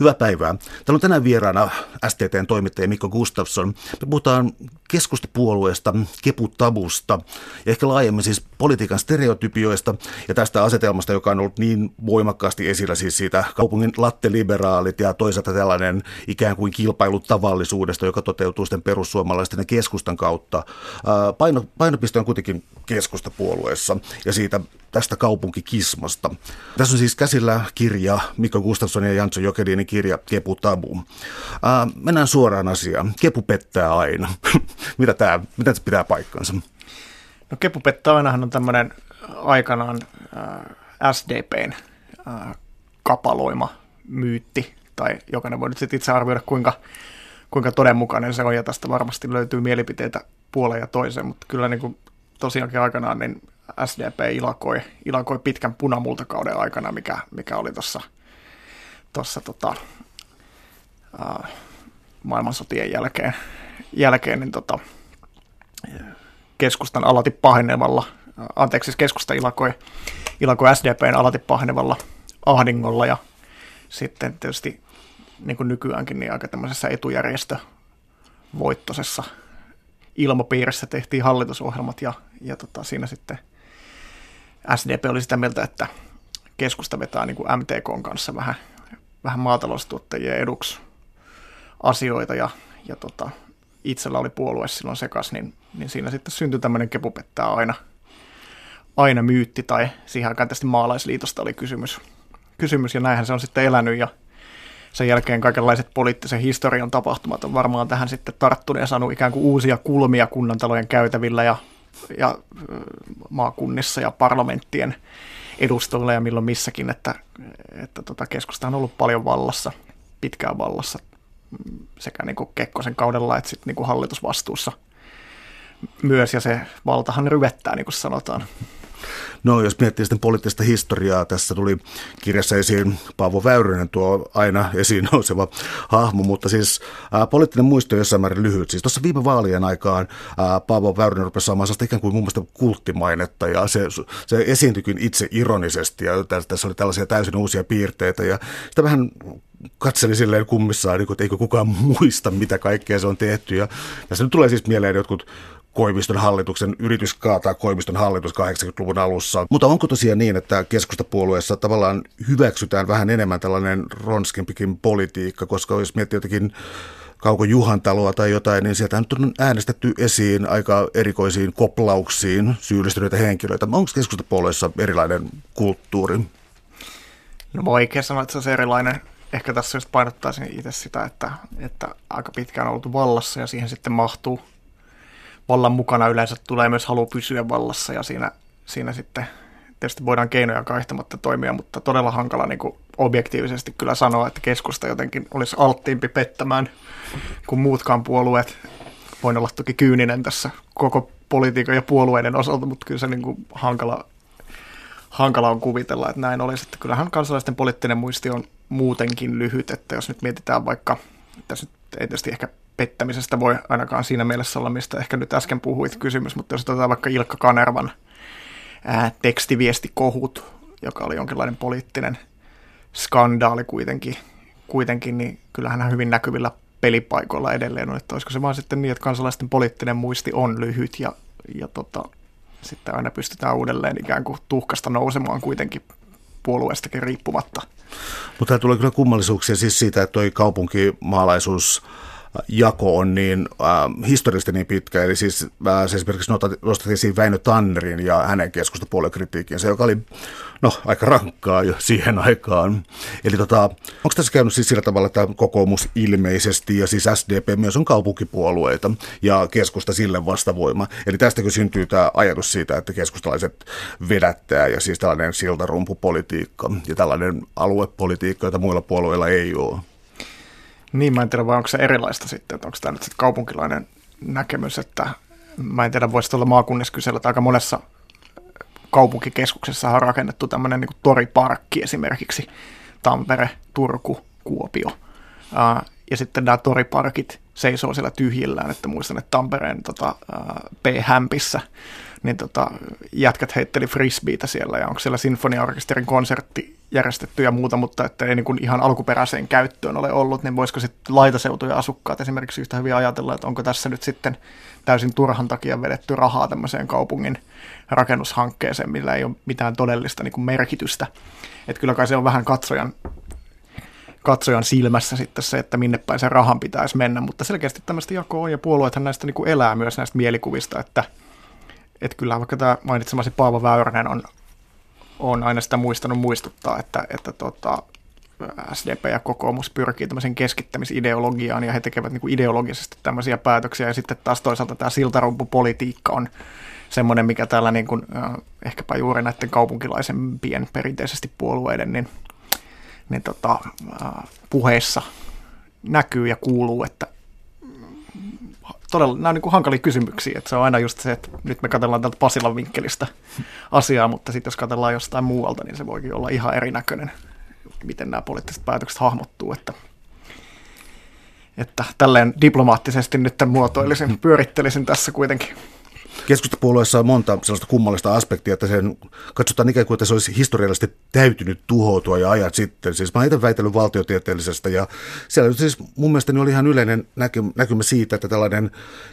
Hyvää päivää. Täällä on tänään vieraana STTn toimittaja Mikko Gustafsson. Me puhutaan keskustapuolueesta, keputabusta ja ehkä laajemmin siis politiikan stereotypioista ja tästä asetelmasta, joka on ollut niin voimakkaasti esillä siis siitä kaupungin latteliberaalit ja toisaalta tällainen ikään kuin kilpailu tavallisuudesta, joka toteutuu sitten perussuomalaisten ja keskustan kautta. Paino, painopiste on kuitenkin keskustapuolueessa ja siitä tästä kaupunkikismasta. Tässä on siis käsillä kirja Mikko Gustafsson ja Jantso Jokelinin kirja Kepu Tabu. Uh, mennään suoraan asiaan. Kepu pettää aina. mitä tämä mitä pitää paikkansa? No Kepu pettää ainahan on tämmöinen aikanaan äh, SDPn äh, kapaloima myytti, tai jokainen voi nyt sitten itse arvioida, kuinka, kuinka todenmukainen se on, ja tästä varmasti löytyy mielipiteitä puoleen ja toiseen, mutta kyllä niin kuin tosiaankin aikanaan niin SDP ilakoi, ilakoi pitkän punamultakauden aikana, mikä, mikä oli tuossa tossa, tota, maailmansotien jälkeen, jälkeen niin tota, keskustan alati pahenevalla, anteeksi, siis keskusta ilakoi, ilakoi SDPn alati pahenevalla ahdingolla ja sitten tietysti niin kuin nykyäänkin niin aika tämmöisessä etujärjestövoittoisessa ilmapiirissä tehtiin hallitusohjelmat ja, ja tota, siinä sitten SDP oli sitä mieltä, että keskusta vetää niin kuin MTK kanssa vähän, vähän maataloustuottajien eduksi asioita ja, ja tota, itsellä oli puolue silloin sekas, niin, niin siinä sitten syntyi tämmöinen kepupettää aina, aina myytti tai siihen aikaan tästä maalaisliitosta oli kysymys, kysymys ja näinhän se on sitten elänyt ja sen jälkeen kaikenlaiset poliittisen historian tapahtumat on varmaan tähän sitten tarttunut ja saanut ikään kuin uusia kulmia kunnantalojen käytävillä ja, ja maakunnissa ja parlamenttien edustajilla ja milloin missäkin, että, että tota keskusta on ollut paljon vallassa, pitkään vallassa mm, sekä niin kuin Kekkosen kaudella että sitten niin kuin hallitusvastuussa myös, ja se valtahan ryvettää, niin kuin sanotaan. No jos miettii sitten poliittista historiaa, tässä tuli kirjassa esiin Paavo Väyrynen, tuo aina esiin nouseva hahmo, mutta siis ää, poliittinen muisto on jossain määrin lyhyt. Siis tuossa viime vaalien aikaan ää, Paavo Väyrynen rupesi saamaan sellaista ikään kuin mun mielestä kulttimainetta ja se, se esiintyikin itse ironisesti ja tässä oli tällaisia täysin uusia piirteitä ja sitä vähän katseli silleen kummissaan, niin että eikö kukaan muista, mitä kaikkea se on tehty. Ja tässä nyt tulee siis mieleen jotkut Koiviston hallituksen, yritys kaataa Koiviston hallitus 80-luvun alussa. Mutta onko tosiaan niin, että keskustapuolueessa tavallaan hyväksytään vähän enemmän tällainen ronskempikin politiikka, koska jos miettii jotenkin Kauko Juhantaloa tai jotain, niin sieltä nyt on äänestetty esiin aika erikoisiin koplauksiin syyllistyneitä henkilöitä. Onko keskustapuolueessa erilainen kulttuuri? No vaikea sanoa, että se on erilainen. Ehkä tässä just painottaisin itse sitä, että, että aika pitkään on oltu vallassa ja siihen sitten mahtuu vallan mukana yleensä tulee myös halu pysyä vallassa ja siinä, siinä sitten tietysti voidaan keinoja kaihtamatta toimia, mutta todella hankala niin kuin objektiivisesti kyllä sanoa, että keskusta jotenkin olisi alttiimpi pettämään kuin muutkaan puolueet. Voin olla toki kyyninen tässä koko politiikan ja puolueiden osalta, mutta kyllä se niin kuin hankala, hankala on kuvitella, että näin olisi. Että kyllähän kansalaisten poliittinen muisti on muutenkin lyhyt, että jos nyt mietitään vaikka, tässä nyt ei tietysti ehkä pettämisestä voi ainakaan siinä mielessä olla, mistä ehkä nyt äsken puhuit kysymys, mutta jos otetaan vaikka Ilkka Kanervan ää, tekstiviestikohut, joka oli jonkinlainen poliittinen skandaali kuitenkin, kuitenkin niin kyllähän hän hyvin näkyvillä pelipaikoilla edelleen on, että olisiko se vaan sitten niin, että kansalaisten poliittinen muisti on lyhyt ja, ja tota, sitten aina pystytään uudelleen ikään kuin tuhkasta nousemaan kuitenkin puolueestakin riippumatta. Mutta tulee kyllä kummallisuuksia siis siitä, että tuo kaupunkimaalaisuus jako on niin äh, historiallisesti niin pitkä. Eli siis äh, se esimerkiksi nostat esiin Väinö Tannerin ja hänen keskustapuolen kritiikkinsä, joka oli no, aika rankkaa jo siihen aikaan. Eli tota, onko tässä käynyt siis sillä tavalla, että kokoomus ilmeisesti ja siis SDP myös on kaupunkipuolueita ja keskusta sille vastavoima. Eli tästäkö syntyy tämä ajatus siitä, että keskustalaiset vedättää ja siis tällainen siltarumpupolitiikka ja tällainen aluepolitiikka, jota muilla puolueilla ei ole. Niin, mä en tiedä, vai onko se erilaista sitten, että onko tämä nyt sitten kaupunkilainen näkemys, että mä en tiedä, voisi olla maakunnissa kysellä, että aika monessa kaupunkikeskuksessa on rakennettu tämmöinen niin toriparkki esimerkiksi, Tampere, Turku, Kuopio. ja sitten nämä toriparkit seisoo siellä tyhjillään, että muistan, että Tampereen tota, P-hämpissä niin tota, jätkät heitteli frisbeitä siellä ja onko siellä sinfoniaorkesterin konsertti järjestetty ja muuta, mutta että ei niin ihan alkuperäiseen käyttöön ole ollut, niin voisiko sitten laitaseutuja asukkaat esimerkiksi yhtä hyvin ajatella, että onko tässä nyt sitten täysin turhan takia vedetty rahaa tämmöiseen kaupungin rakennushankkeeseen, millä ei ole mitään todellista niin merkitystä. Että kyllä kai se on vähän katsojan katsojan silmässä sitten se, että minne päin se rahan pitäisi mennä, mutta selkeästi tämmöistä jakoa on, ja puolueethan näistä niin kuin elää myös näistä mielikuvista, että, että kyllä vaikka tämä mainitsemasi Paavo Väyränen on, on aina sitä muistanut muistuttaa, että, että tota, SDP ja kokoomus pyrkii tämmöisen keskittämisideologiaan ja he tekevät niin kuin ideologisesti tämmöisiä päätöksiä. Ja sitten taas toisaalta tämä siltarumpupolitiikka on semmoinen, mikä täällä niin kuin, ehkäpä juuri näiden kaupunkilaisempien perinteisesti puolueiden niin niin tota, puheissa näkyy ja kuuluu, että todella nämä on niin kuin hankalia kysymyksiä, että se on aina just se, että nyt me katsellaan tältä Pasilan vinkkelistä asiaa, mutta sitten jos katsellaan jostain muualta, niin se voikin olla ihan erinäköinen, miten nämä poliittiset päätökset hahmottuu, että että tälleen diplomaattisesti nyt tämän muotoilisin, pyörittelisin tässä kuitenkin keskustapuolueessa on monta sellaista kummallista aspektia, että sen katsotaan ikään kuin, että se olisi historiallisesti täytynyt tuhoutua ja ajat sitten. Siis mä itse väitellyt valtiotieteellisestä ja siellä siis mun mielestä oli ihan yleinen näkymä siitä, että tällainen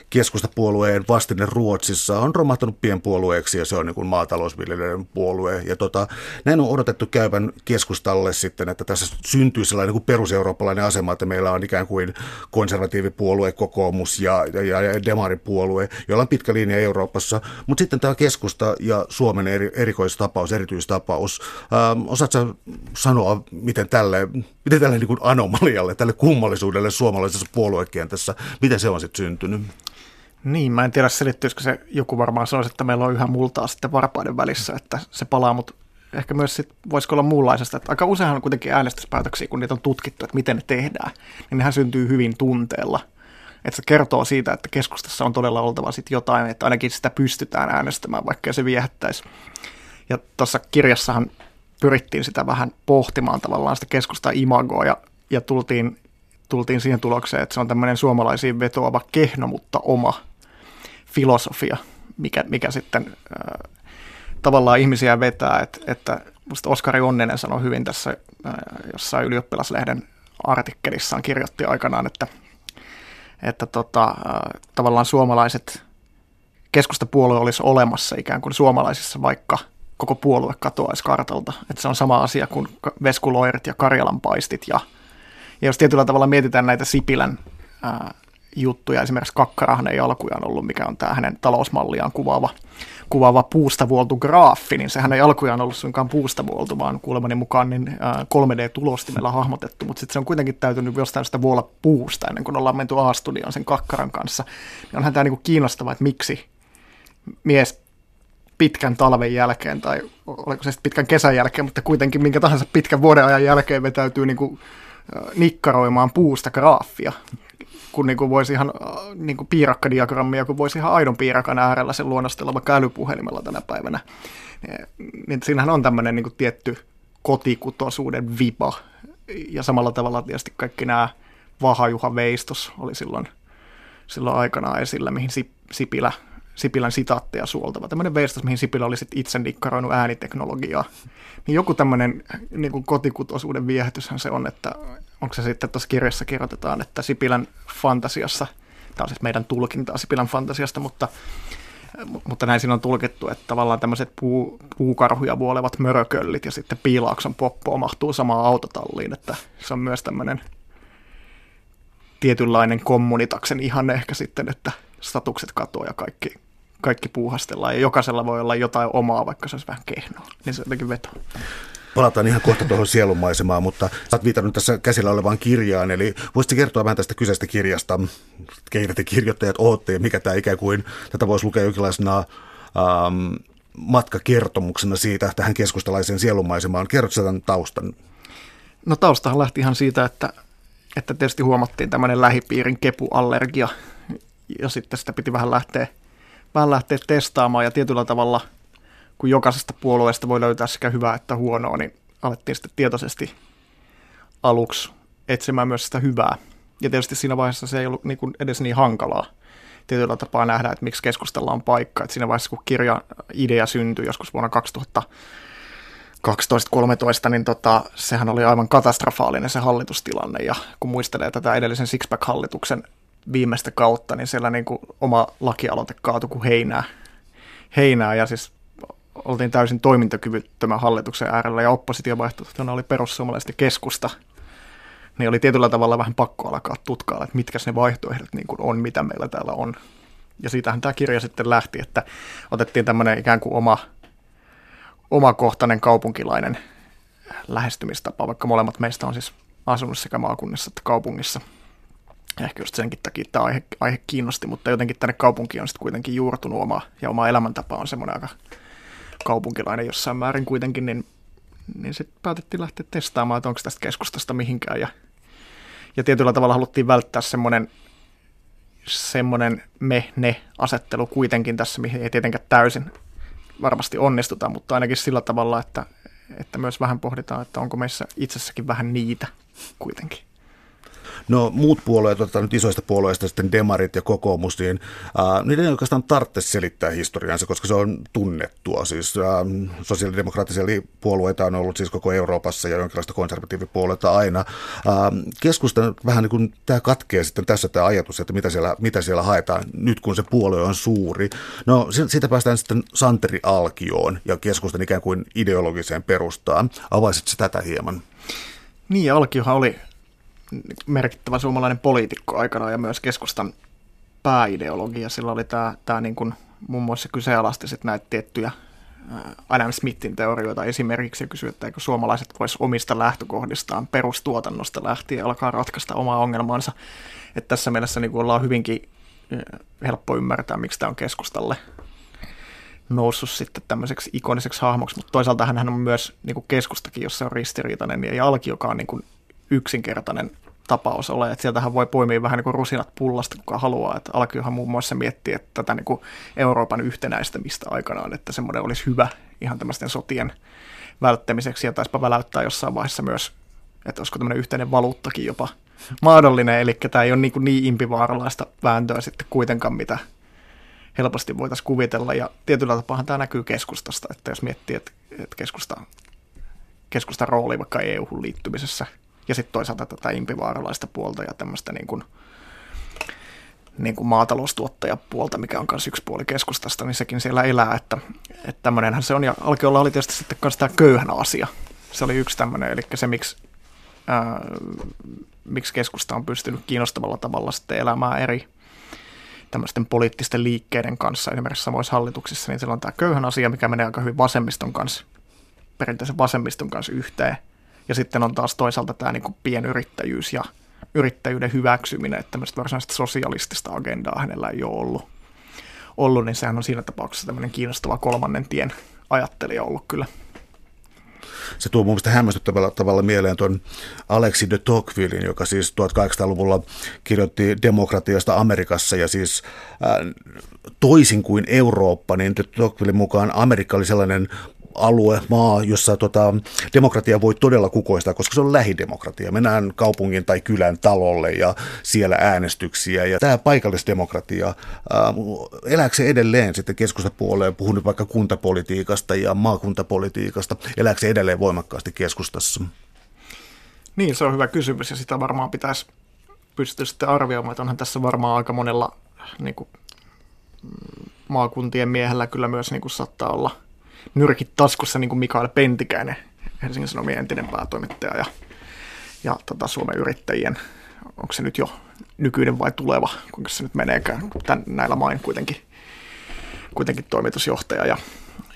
keskustapuolueen vastine Ruotsissa on romahtanut pienpuolueeksi ja se on niin kuin maatalousviljelijöiden puolue. Ja tota, näin on odotettu käyvän keskustalle sitten, että tässä syntyy sellainen niin peruseurooppalainen asema, että meillä on ikään kuin konservatiivipuolue, kokoomus ja, ja, ja demaripuolue, jolla on pitkä linja Euroopassa. Mutta sitten tämä keskusta ja Suomen eri, erikoistapaus, erityistapaus. Ähm, osaatko sanoa, miten tälle, miten tälle niin anomalialle, tälle kummallisuudelle suomalaisessa puoluekentässä, miten se on sitten syntynyt? Niin, mä en tiedä selittyisikö se, joku varmaan sanoisi, että meillä on yhä multaa sitten varpaiden välissä, että se palaa, mutta ehkä myös sit, voisiko olla muunlaisesta, että aika useinhan on kuitenkin äänestyspäätöksiä, kun niitä on tutkittu, että miten ne tehdään, niin nehän syntyy hyvin tunteella. Että se kertoo siitä, että keskustassa on todella oltava sit jotain, että ainakin sitä pystytään äänestämään, vaikka se viehättäisi. Ja tuossa kirjassahan pyrittiin sitä vähän pohtimaan tavallaan sitä keskustaa imagoa ja, ja tultiin, tultiin siihen tulokseen, että se on tämmöinen suomalaisiin vetoava kehno, mutta oma filosofia, mikä, mikä sitten äh, tavallaan ihmisiä vetää, että, että musta Oskari Onninen sanoi hyvin tässä jossain ylioppilaslehden artikkelissaan kirjoitti aikanaan, että, että tota, äh, tavallaan suomalaiset keskustapuolue olisi olemassa ikään kuin suomalaisissa, vaikka koko puolue katoaisi kartalta. Että se on sama asia kuin veskuloirit ja Karjalan paistit. Ja, ja jos tietyllä tavalla mietitään näitä Sipilän ää, juttuja, esimerkiksi Kakkarahnen alkuja on ollut, mikä on tämä hänen talousmalliaan kuvaava, kuvaava puusta vuoltu graafi, niin sehän ei alkujaan ollut suinkaan puusta vuoltu, vaan kuulemani mukaan niin 3D-tulostimella hahmotettu, mutta sitten se on kuitenkin täytynyt jostain sitä vuolla puusta ennen kuin ollaan menty A-studioon sen Kakkaran kanssa. Niin onhan tämä niin kiinnostavaa, että miksi mies pitkän talven jälkeen, tai oliko se sitten pitkän kesän jälkeen, mutta kuitenkin minkä tahansa pitkän vuoden ajan jälkeen vetäytyy niin kuin, nikkaroimaan puusta graafia kun niin kuin voisi ihan niin kuin piirakkadiagrammia, kun voisi ihan aidon piirakan äärellä sen luonnostella vaikka älypuhelimella tänä päivänä. Niin siinähän on tämmöinen niin kuin tietty kotikutoisuuden vipa. Ja samalla tavalla tietysti kaikki nämä Vahajuha Veistos oli silloin, silloin aikanaan esillä, mihin Sipilä, Sipilän sitaatteja suoltava. Tämmöinen veistos, mihin Sipilä oli itse nikkaroinut ääniteknologiaa. Niin joku tämmöinen niin kuin kotikutoisuuden viehätyshän se on, että onko se sitten tuossa kirjassa kirjoitetaan, että Sipilän fantasiassa, tämä on siis meidän tulkintaa Sipilän fantasiasta, mutta, mutta näin siinä on tulkittu, että tavallaan tämmöiset puu, puukarhuja vuolevat mörököllit ja sitten piilaakson poppo mahtuu samaan autotalliin, että se on myös tämmöinen tietynlainen kommunitaksen ihan ehkä sitten, että statukset katoaa ja kaikki, kaikki puuhastellaan ja jokaisella voi olla jotain omaa, vaikka se olisi vähän kehnoa, niin se jotenkin vetoo. Palataan ihan kohta tuohon sielunmaisemaan, mutta sä oot viitannut tässä käsillä olevaan kirjaan, eli voisitko kertoa vähän tästä kyseistä kirjasta, keitä te kirjoittajat ootte ja mikä tämä ikään kuin, tätä voisi lukea jonkinlaisena ähm, matkakertomuksena siitä tähän keskustalaiseen sielunmaisemaan. Kerrotko tämän taustan? No taustahan lähti ihan siitä, että, että tietysti huomattiin tämmöinen lähipiirin kepuallergia, ja sitten sitä piti vähän lähteä, vähän lähteä testaamaan, ja tietyllä tavalla – kun jokaisesta puolueesta voi löytää sekä hyvää että huonoa, niin alettiin sitten tietoisesti aluksi etsimään myös sitä hyvää. Ja tietysti siinä vaiheessa se ei ollut niin edes niin hankalaa. tietyllä tapaa nähdä, että miksi keskustella on paikka. Että siinä vaiheessa, kun kirja idea syntyi joskus vuonna 2000, 12-13, niin tota, sehän oli aivan katastrofaalinen se hallitustilanne. Ja kun muistelee tätä edellisen Sixpack-hallituksen viimeistä kautta, niin siellä niin kuin oma lakialoite kaatui kuin heinää. heinää ja siis oltiin täysin toimintakyvyttömän hallituksen äärellä ja oppositiovaihtoehtona oli perussuomalaiset ja keskusta. Niin oli tietyllä tavalla vähän pakko alkaa tutkailla, että mitkä ne vaihtoehdot niin kuin on, mitä meillä täällä on. Ja siitähän tämä kirja sitten lähti, että otettiin tämmöinen ikään kuin oma omakohtainen kaupunkilainen lähestymistapa, vaikka molemmat meistä on siis asunut sekä maakunnissa että kaupungissa. Ehkä just senkin takia tämä aihe, aihe kiinnosti, mutta jotenkin tänne kaupunkiin on sitten kuitenkin juurtunut oma, ja oma elämäntapa on semmoinen aika kaupunkilainen jossain määrin kuitenkin, niin, niin sitten päätettiin lähteä testaamaan, että onko tästä keskustasta mihinkään. Ja, ja tietyllä tavalla haluttiin välttää semmoinen semmoinen me-ne-asettelu kuitenkin tässä, mihin ei tietenkään täysin varmasti onnistuta, mutta ainakin sillä tavalla, että, että myös vähän pohditaan, että onko meissä itsessäkin vähän niitä kuitenkin. No muut puolueet, otetaan nyt isoista puolueista sitten demarit ja kokoomus, niin äh, niiden ei oikeastaan tarvitse selittää historiansa, koska se on tunnettua. Siis äh, sosiaalidemokraattisia puolueita on ollut siis koko Euroopassa ja jonkinlaista konservatiivipuolueita aina. Äh, keskusta vähän niin kuin tämä katkee sitten tässä tämä ajatus, että mitä siellä, mitä siellä haetaan nyt kun se puolue on suuri. No siitä päästään sitten Santeri Alkioon ja keskustan ikään kuin ideologiseen perustaan. Avaisit tätä hieman? Niin, Alkiohan oli merkittävä suomalainen poliitikko aikana ja myös keskustan pääideologia. Sillä oli tämä, tämä niin kuin, muun muassa kyseenalaisti näitä tiettyjä Adam Smithin teorioita esimerkiksi ja kysyi, että eikö suomalaiset voisi omista lähtökohdistaan perustuotannosta lähtien alkaa ratkaista omaa ongelmaansa. Että tässä mielessä niin ollaan hyvinkin helppo ymmärtää, miksi tämä on keskustalle noussut sitten tämmöiseksi ikoniseksi hahmoksi, mutta toisaalta hän on myös niin kuin keskustakin, jos se on ristiriitainen, ja Alki, joka on niin kuin yksinkertainen tapaus ole. Että sieltähän voi poimia vähän niin kuin rusinat pullasta, kuka haluaa. Että Alkiohan muun muassa miettii, että tätä niin kuin Euroopan yhtenäistämistä aikanaan, että semmoinen olisi hyvä ihan tämmöisten sotien välttämiseksi. Ja taispa väläyttää jossain vaiheessa myös, että olisiko tämmöinen yhteinen valuuttakin jopa mahdollinen. Eli tämä ei ole niin, kuin niin impivaaralaista vääntöä sitten kuitenkaan, mitä helposti voitaisiin kuvitella. Ja tietyllä tapaa tämä näkyy keskustasta, että jos miettii, että, että keskusta keskustan rooli vaikka EU-hun liittymisessä ja sitten toisaalta tätä impivaaralaista puolta ja tämmöistä niin kuin, niin kuin maataloustuottajapuolta, mikä on myös yksi puoli keskustasta, niin sekin siellä elää, että, että tämmöinenhän se on, ja Alkeolla oli tietysti sitten myös tämä köyhän asia. Se oli yksi tämmöinen, eli se miksi, ää, miksi keskusta on pystynyt kiinnostavalla tavalla sitten elämään eri tämmöisten poliittisten liikkeiden kanssa, esimerkiksi samoissa hallituksissa, niin siellä on tämä köyhän asia, mikä menee aika hyvin vasemmiston kanssa perinteisen vasemmiston kanssa yhteen. Ja sitten on taas toisaalta tämä niin kuin pienyrittäjyys ja yrittäjyyden hyväksyminen, että tämmöistä varsinaista sosialistista agendaa hänellä ei ole ollut, ollut niin sehän on siinä tapauksessa tämmöinen kiinnostava kolmannen tien ajattelija ollut kyllä. Se tuo mun mielestä hämmästyttävällä tavalla mieleen tuon Alexis de Tocquevillein, joka siis 1800-luvulla kirjoitti demokratiasta Amerikassa ja siis äh, toisin kuin Eurooppa, niin de Tocquevillein mukaan Amerikka oli sellainen alue, maa, jossa tota, demokratia voi todella kukoistaa, koska se on lähidemokratia. Mennään kaupungin tai kylän talolle ja siellä äänestyksiä. Ja tämä paikallisdemokratia, ää, elääkö se edelleen sitten keskustapuoleen, puhun nyt vaikka kuntapolitiikasta ja maakuntapolitiikasta, elääkö se edelleen voimakkaasti keskustassa? Niin, se on hyvä kysymys ja sitä varmaan pitäisi pystyä sitten arvioimaan, että onhan tässä varmaan aika monella niin kuin, maakuntien miehellä kyllä myös niin kuin saattaa olla – nyrkit taskussa, niin kuin Mikael Pentikäinen, Helsingin Sanomien entinen päätoimittaja ja, ja tota, Suomen yrittäjien, onko se nyt jo nykyinen vai tuleva, kuinka se nyt meneekään, Tän, näillä main kuitenkin, kuitenkin toimitusjohtaja ja,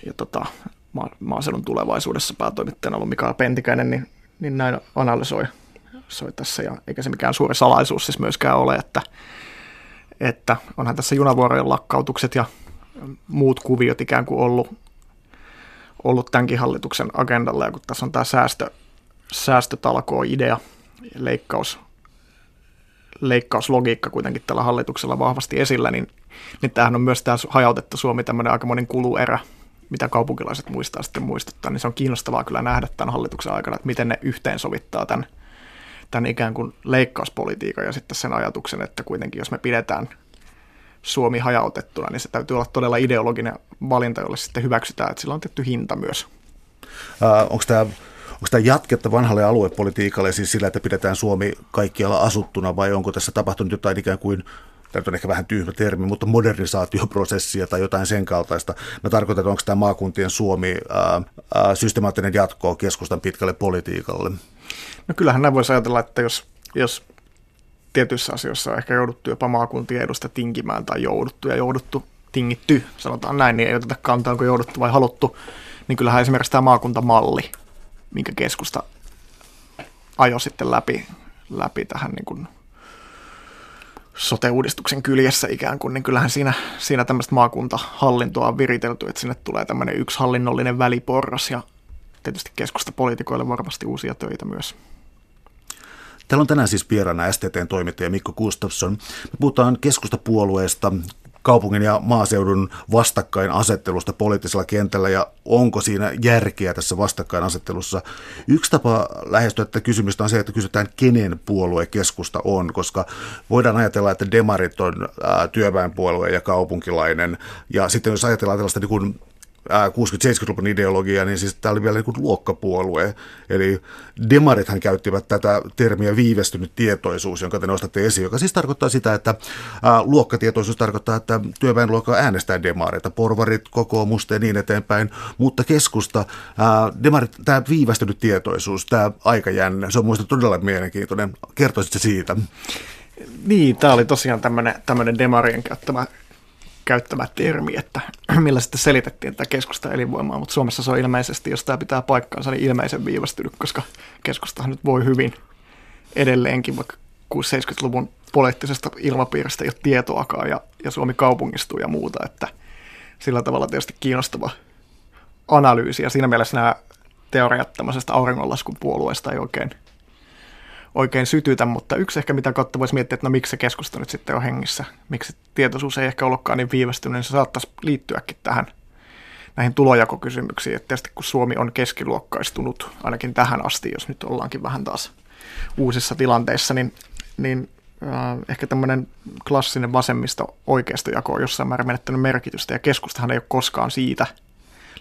ja tota, ma- maaseudun tulevaisuudessa päätoimittajana ollut Mikael Pentikäinen, niin, niin näin analysoi soi tässä, ja eikä se mikään suuri salaisuus siis myöskään ole, että, että onhan tässä junavuorojen lakkautukset ja muut kuviot ikään kuin ollut, ollut tämänkin hallituksen agendalla, ja kun tässä on tämä säästö, säästötalkoo idea, leikkaus, leikkauslogiikka kuitenkin tällä hallituksella vahvasti esillä, niin, niin tämähän on myös tämä hajautettu Suomi tämmöinen aikamoinen kuluerä, mitä kaupunkilaiset muistaa sitten muistuttaa, niin se on kiinnostavaa kyllä nähdä tämän hallituksen aikana, että miten ne yhteensovittaa tämän, tämän ikään kuin leikkauspolitiikan ja sitten sen ajatuksen, että kuitenkin jos me pidetään Suomi hajautettuna, niin se täytyy olla todella ideologinen valinta, jolle sitten hyväksytään, että sillä on tietty hinta myös. Äh, onko tämä Onko tämä jatketta vanhalle aluepolitiikalle siis sillä, että pidetään Suomi kaikkialla asuttuna vai onko tässä tapahtunut jotain ikään kuin tämä on ehkä vähän tyhmä termi, mutta modernisaatioprosessia tai jotain sen kaltaista. Mä tarkoitan, että onko tämä maakuntien Suomi ää, ää, systemaattinen jatko keskustan pitkälle politiikalle? No kyllähän näin voisi ajatella, että jos, jos tietyissä asioissa on ehkä jouduttu jopa maakuntien edusta tinkimään tai jouduttu ja jouduttu tingitty, sanotaan näin, niin ei oteta kantaa, onko jouduttu vai haluttu, niin kyllähän esimerkiksi tämä maakuntamalli, minkä keskusta ajo sitten läpi, läpi tähän niin kuin sote-uudistuksen kyljessä ikään kuin, niin kyllähän siinä, siinä tämmöistä maakuntahallintoa on viritelty, että sinne tulee tämmöinen yksi hallinnollinen väliporras ja tietysti keskustapoliitikoille varmasti uusia töitä myös. Täällä on tänään siis vieraana STTn toimittaja Mikko Gustafsson. Me puhutaan keskustapuolueesta, kaupungin ja maaseudun vastakkainasettelusta poliittisella kentällä ja onko siinä järkeä tässä vastakkainasettelussa. Yksi tapa lähestyä tätä kysymystä on se, että kysytään, kenen puolue keskusta on, koska voidaan ajatella, että demarit on työväenpuolue ja kaupunkilainen. Ja sitten jos ajatellaan tällaista niin kuin 60-70-luvun ideologia, niin siis tämä oli vielä niin luokkapuolue. Eli demarithan käyttivät tätä termiä viivästynyt tietoisuus, jonka te nostatte esiin, joka siis tarkoittaa sitä, että ää, luokkatietoisuus tarkoittaa, että työväenluokka äänestää demareita, porvarit, kokoomusta ja niin eteenpäin, mutta keskusta, ää, demarit, tämä viivästynyt tietoisuus, tämä aikajänne, se on minusta todella mielenkiintoinen. Kertoisitko siitä? Niin, tämä oli tosiaan tämmöinen demarien käyttämä käyttämä termi, että millä sitten selitettiin tätä keskusta elinvoimaa, mutta Suomessa se on ilmeisesti, jos tämä pitää paikkaansa, niin ilmeisen viivästynyt, koska keskustahan nyt voi hyvin edelleenkin, vaikka 60-70-luvun poliittisesta ilmapiiristä ei ole tietoakaan ja, ja Suomi kaupungistuu ja muuta, että sillä tavalla tietysti kiinnostava analyysi. Ja siinä mielessä nämä teoriat tämmöisestä auringonlaskun puolueesta ei oikein – oikein sytytä, mutta yksi ehkä mitä kautta voisi miettiä, että no miksi se keskusta nyt sitten on hengissä, miksi tietoisuus ei ehkä ollutkaan niin viivästynyt, niin se saattaisi liittyäkin tähän näihin tulojakokysymyksiin, että tietysti kun Suomi on keskiluokkaistunut ainakin tähän asti, jos nyt ollaankin vähän taas uusissa tilanteissa, niin, niin äh, ehkä tämmöinen klassinen vasemmisto oikeistojako on jossain määrin menettänyt merkitystä, ja keskustahan ei ole koskaan siitä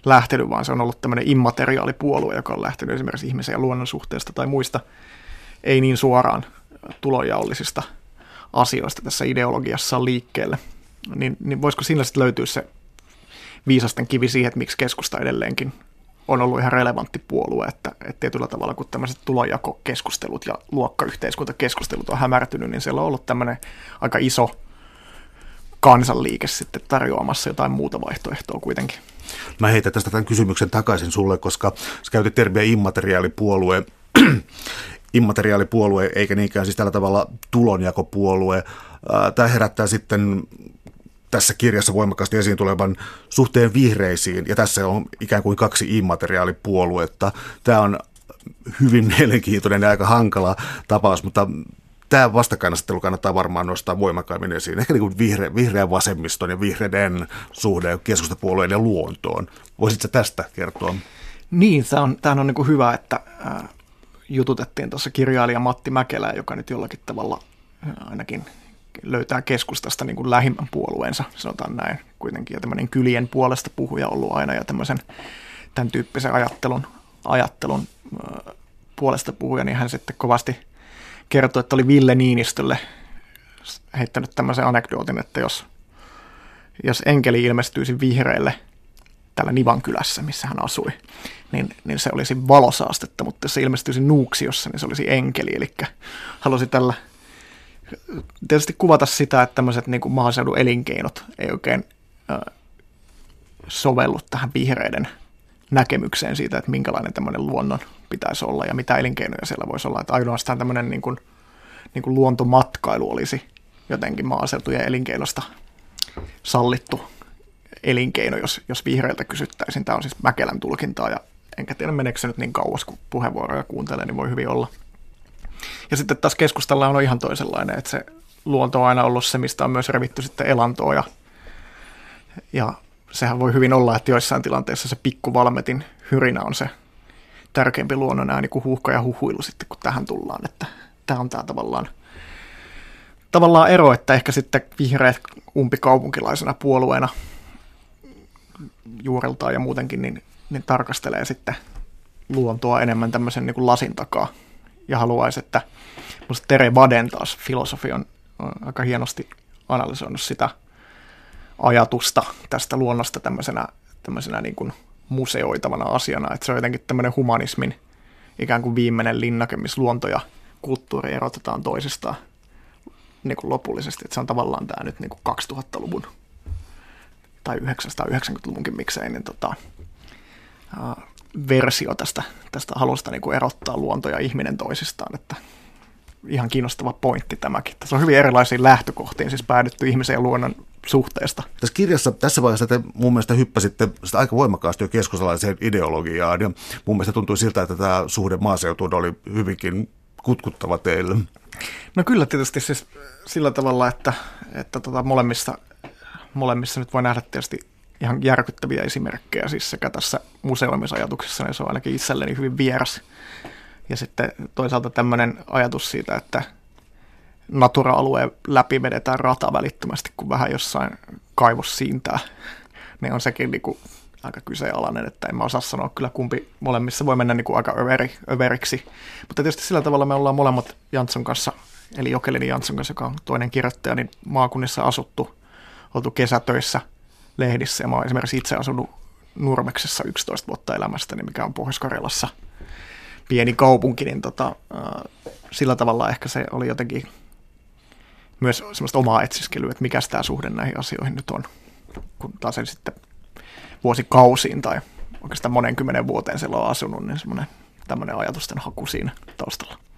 lähtenyt, vaan se on ollut tämmöinen immateriaalipuolue, joka on lähtenyt esimerkiksi ihmisen ja luonnon suhteesta tai muista ei niin suoraan tulonjaollisista asioista tässä ideologiassa liikkeelle, niin, niin voisiko siinä sitten löytyä se viisasten kivi siihen, että miksi keskusta edelleenkin on ollut ihan relevantti puolue, että, että tietyllä tavalla kun tämmöiset tulonjakokeskustelut ja luokkayhteiskuntakeskustelut on hämärtynyt, niin siellä on ollut tämmöinen aika iso kansanliike sitten tarjoamassa jotain muuta vaihtoehtoa kuitenkin. Mä heitän tästä tämän kysymyksen takaisin sulle, koska sä käytit termiä immateriaalipuolue immateriaalipuolue, eikä niinkään siis tällä tavalla tulonjakopuolue. Tämä herättää sitten tässä kirjassa voimakkaasti esiin tulevan suhteen vihreisiin, ja tässä on ikään kuin kaksi immateriaalipuoluetta. Tämä on hyvin mielenkiintoinen ja aika hankala tapaus, mutta tämä vastakkainasettelu kannattaa varmaan nostaa voimakkaammin esiin. Ehkä niin kuin vihre, vihreän vasemmiston ja vihreiden suhde keskustapuolueen ja luontoon. Voisitko tästä kertoa? Niin, tämä on, tämä on niin kuin hyvä, että jututettiin tuossa kirjailija Matti Mäkelä, joka nyt jollakin tavalla ainakin löytää keskustasta niin kuin lähimmän puolueensa, sanotaan näin kuitenkin, ja tämmöinen kylien puolesta puhuja ollut aina, ja tämmöisen tämän tyyppisen ajattelun, ajattelun puolesta puhuja, niin hän sitten kovasti kertoi, että oli Ville Niinistölle heittänyt tämmöisen anekdootin, että jos, jos enkeli ilmestyisi vihreille täällä Nivankylässä, missä hän asui, niin, niin se olisi valosaastetta, mutta jos se ilmestyisi Nuuksiossa, niin se olisi enkeli. Eli halusi tällä tietysti kuvata sitä, että tämmöiset niin kuin maaseudun elinkeinot ei oikein äh, sovellu tähän vihreiden näkemykseen siitä, että minkälainen tämmöinen luonnon pitäisi olla ja mitä elinkeinoja siellä voisi olla. Että ainoastaan tämmöinen niin kuin, niin kuin luontomatkailu olisi jotenkin maaseutujen elinkeinosta sallittu elinkeino, jos, jos vihreiltä kysyttäisiin. Tämä on siis Mäkelän tulkintaa ja enkä tiedä meneekö se nyt niin kauas, kun puheenvuoroja kuuntelee, niin voi hyvin olla. Ja sitten taas keskustalla on ihan toisenlainen, että se luonto on aina ollut se, mistä on myös revitty sitten elantoa ja, ja sehän voi hyvin olla, että joissain tilanteissa se pikkuvalmetin hyrinä on se tärkeämpi luonnon ääni kuin huuhka ja huhuilu sitten, kun tähän tullaan, että tämä on tämä tavallaan tavallaan ero, että ehkä sitten vihreät umpikaupunkilaisena puolueena juureltaan ja muutenkin, niin, niin tarkastelee sitten luontoa enemmän tämmöisen niin kuin lasin takaa. Ja haluaisi, että musta Tere Vaden taas filosofi on, on aika hienosti analysoinut sitä ajatusta tästä luonnosta tämmöisenä, tämmöisenä niin kuin museoitavana asiana, että se on jotenkin tämmöinen humanismin ikään kuin viimeinen linnake, missä luonto ja kulttuuri erotetaan toisistaan niin kuin lopullisesti, että se on tavallaan tämä nyt niin kuin 2000-luvun tai 990-luvunkin miksei, niin tota, versio tästä, tästä halusta niin kuin erottaa luonto ja ihminen toisistaan, että ihan kiinnostava pointti tämäkin. Tässä on hyvin erilaisiin lähtökohtiin siis päädytty ihmisen ja luonnon suhteesta. Tässä kirjassa tässä vaiheessa te mun mielestä hyppäsitte sitä aika voimakkaasti jo keskustalaiseen ideologiaan ja mun mielestä tuntui siltä, että tämä suhde maaseutuun oli hyvinkin kutkuttava teille. No kyllä tietysti siis sillä tavalla, että, että tota molemmissa, molemmissa nyt voi nähdä tietysti ihan järkyttäviä esimerkkejä, siis sekä tässä museoimisajatuksessa, niin se on ainakin itselleni hyvin vieras. Ja sitten toisaalta tämmöinen ajatus siitä, että natura-alueen läpi vedetään rata välittömästi, kun vähän jossain kaivos siintää, niin on sekin niin kuin aika kyseenalainen, että en mä osaa sanoa kyllä kumpi molemmissa voi mennä niin kuin aika överi, överiksi. Mutta tietysti sillä tavalla me ollaan molemmat Jansson kanssa, eli Jokelini Jansson kanssa, joka on toinen kirjoittaja, niin maakunnissa asuttu, oltu kesätöissä lehdissä. Ja mä oon esimerkiksi itse asunut Nurmeksessa 11 vuotta elämästäni, mikä on Pohjois-Karjalassa pieni kaupunki, niin tota, äh, sillä tavalla ehkä se oli jotenkin myös semmoista omaa etsiskelyä, että mikä tämä suhde näihin asioihin nyt on, kun taas sen sitten vuosikausiin tai oikeastaan monen kymmenen vuoteen siellä on asunut, niin semmoinen tämmöinen ajatusten haku siinä taustalla.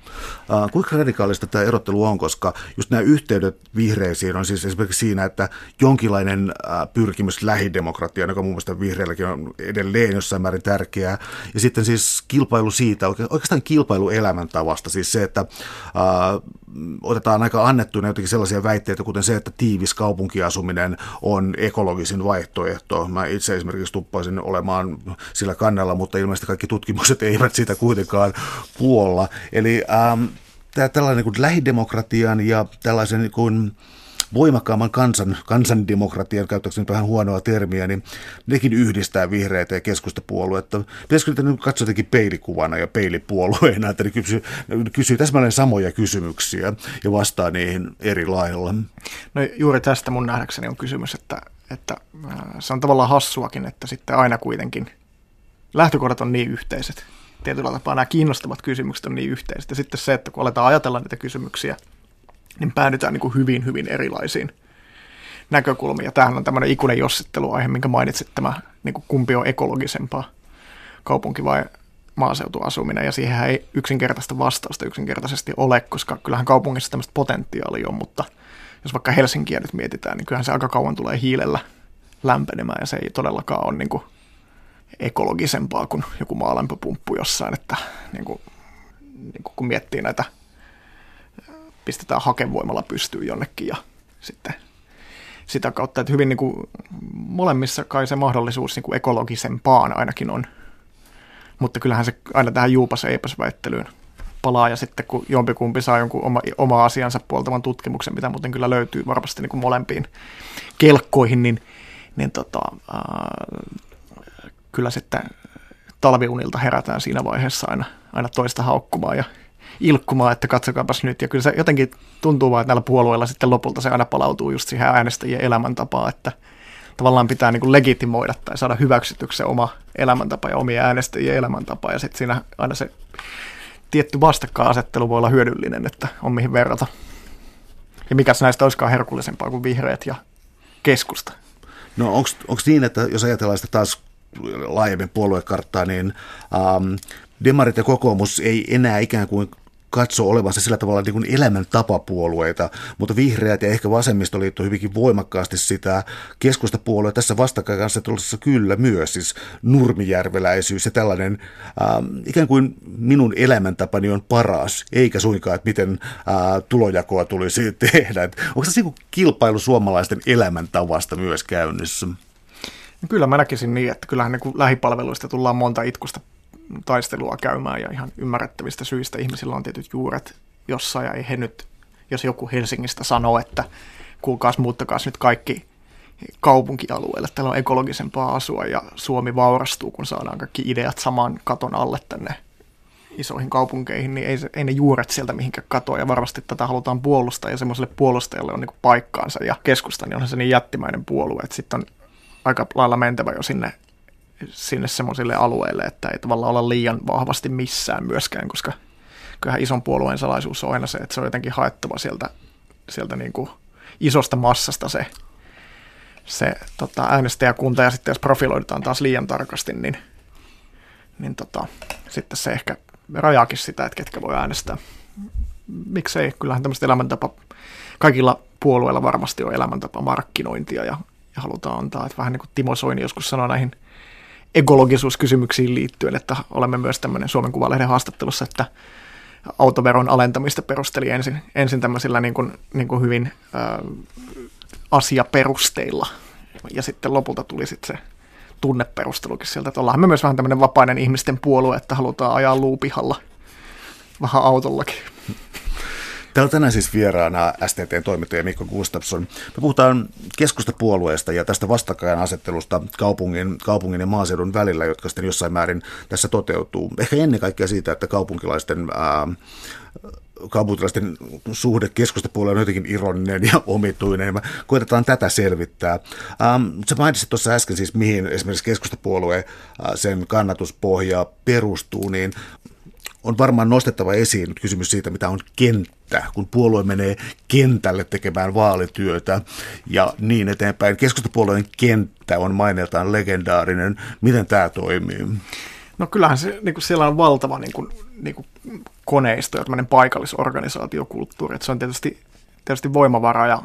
Uh, kuinka radikaalista tämä erottelu on, koska just nämä yhteydet vihreisiin on siis esimerkiksi siinä, että jonkinlainen uh, pyrkimys lähidemokratiaan, joka mun mielestä vihreilläkin on edelleen jossain määrin tärkeää, ja sitten siis kilpailu siitä, oikeastaan kilpailu elämäntavasta, siis se, että uh, otetaan aika annettuina jotenkin sellaisia väitteitä, kuten se, että tiivis kaupunkiasuminen on ekologisin vaihtoehto. Mä itse esimerkiksi tuppaisin olemaan sillä kannalla, mutta ilmeisesti kaikki tutkimukset eivät sitä kuitenkaan puolla. Eli ähm, tämä tällainen kuin lähidemokratian ja tällaisen kuin, voimakkaamman kansan, kansandemokratian, käyttääkseni vähän huonoa termiä, niin nekin yhdistää vihreitä ja keskustapuoluetta. Pitäisikö niitä nyt katsoa jotenkin peilikuvana ja peilipuolueena, että ne kysyy, kysyy täsmälleen samoja kysymyksiä ja vastaa niihin eri lailla. No juuri tästä mun nähdäkseni on kysymys, että, että äh, se on tavallaan hassuakin, että sitten aina kuitenkin lähtökohdat on niin yhteiset. Tietyllä tapaa nämä kiinnostavat kysymykset on niin yhteiset. Ja sitten se, että kun aletaan ajatella niitä kysymyksiä – niin päädytään niin kuin hyvin, hyvin erilaisiin näkökulmiin. Ja tämähän on tämmöinen ikuinen jossitteluaihe, minkä mainitsit, tämä niin kuin kumpi on ekologisempaa, kaupunki vai maaseutuasuminen, ja siihen ei yksinkertaista vastausta yksinkertaisesti ole, koska kyllähän kaupungissa tämmöistä potentiaalia on, mutta jos vaikka Helsinkiä nyt mietitään, niin kyllähän se aika kauan tulee hiilellä lämpenemään, ja se ei todellakaan ole niin kuin ekologisempaa kuin joku maalämpöpumppu jossain, että niin kuin, niin kuin kun miettii näitä pistetään hakevoimalla pystyyn jonnekin ja sitten sitä kautta, että hyvin niin kuin, molemmissa kai se mahdollisuus niin kuin ekologisempaan ainakin on. Mutta kyllähän se aina tähän juupas eipäs väittelyyn palaa ja sitten kun jompikumpi saa jonkun oma, oma asiansa puoltavan tutkimuksen, mitä muuten kyllä löytyy varmasti niin kuin molempiin kelkkoihin, niin, niin tota, äh, kyllä sitten talviunilta herätään siinä vaiheessa aina, aina toista haukkumaan ja ilkkumaan, että katsokaapas nyt. Ja kyllä se jotenkin tuntuu vaan, että näillä puolueilla sitten lopulta se aina palautuu just siihen äänestäjien elämäntapaan, että tavallaan pitää niin kuin legitimoida tai saada hyväksytyksi se oma elämäntapa ja omien äänestäjien elämäntapa. Ja sitten siinä aina se tietty vastakkainasettelu voi olla hyödyllinen, että on mihin verrata. Ja mikä näistä olisikaan herkullisempaa kuin vihreät ja keskusta? No onko niin, että jos ajatellaan sitä taas laajemmin puoluekarttaa, niin ähm, demarit ja kokoomus ei enää ikään kuin katso olevansa sillä tavalla niin kuin elämäntapapuolueita, mutta vihreät ja ehkä vasemmistoliitto hyvinkin voimakkaasti sitä keskustapuolue tässä vastakkainasettelussa kyllä myös, siis nurmijärveläisyys ja tällainen äh, ikään kuin minun elämäntapani on paras, eikä suinkaan, että miten äh, tulojakoa tulisi tehdä. Onko se niin kilpailu suomalaisten elämäntavasta myös käynnissä? Kyllä mä näkisin niin, että kyllähän niin lähipalveluista tullaan monta itkusta taistelua käymään ja ihan ymmärrettävistä syistä. Ihmisillä on tietyt juuret jossain ja ei he nyt jos joku Helsingistä sanoo, että kuulkaas muuttakaas nyt kaikki kaupunkialueelle, täällä on ekologisempaa asua ja Suomi vaurastuu, kun saadaan kaikki ideat saman katon alle tänne isoihin kaupunkeihin, niin ei, se, ei ne juuret sieltä mihinkään katoa, ja varmasti tätä halutaan puolustaa, ja semmoiselle puolustajalle on niin paikkaansa, ja keskusta niin onhan se niin jättimäinen puolue, että sitten on aika lailla mentävä jo sinne, sinne semmoisille alueille, että ei tavallaan olla liian vahvasti missään myöskään, koska kyllähän ison puolueen salaisuus on aina se, että se on jotenkin haettava sieltä, sieltä niin kuin isosta massasta se, se tota, äänestäjäkunta, ja sitten jos profiloidutaan taas liian tarkasti, niin, niin tota, sitten se ehkä rajaakin sitä, että ketkä voi äänestää. Miksei, kyllähän tämmöistä elämäntapa, kaikilla puolueilla varmasti on elämäntapa markkinointia ja, ja halutaan antaa, että vähän niin kuin Timo Soini joskus sanoi näihin ekologisuuskysymyksiin liittyen, että olemme myös tämmöinen Suomen Kuvalehden haastattelussa, että autoveron alentamista perusteli ensin, ensin tämmöisillä niin kuin, niin kuin hyvin ä, asiaperusteilla ja sitten lopulta tuli sitten se tunneperustelukin sieltä, että ollaan me myös vähän tämmöinen vapainen ihmisten puolue, että halutaan ajaa luupihalla vähän autollakin. Täällä on tänään siis vieraana STTn toimittaja Mikko Gustafsson. Me puhutaan keskustapuolueesta ja tästä vastakkainasettelusta kaupungin, kaupungin ja maaseudun välillä, jotka sitten jossain määrin tässä toteutuu. Ehkä ennen kaikkea siitä, että kaupunkilaisten ää, kaupunkilaisten suhde keskustapuolueen on jotenkin ironinen ja omituinen. Me koitetaan tätä selvittää. Ähm, sä mainitsit tuossa äsken siis, mihin esimerkiksi keskustapuolue äh, sen kannatuspohja perustuu, niin on varmaan nostettava esiin nyt kysymys siitä, mitä on kenttä, kun puolue menee kentälle tekemään vaalityötä ja niin eteenpäin. Keskustapuolueen kenttä on maineeltaan legendaarinen. Miten tämä toimii? No kyllähän se, niin kuin siellä on valtava niin kuin, niin kuin koneisto ja paikallisorganisaatiokulttuuri, että se on tietysti, tietysti voimavara ja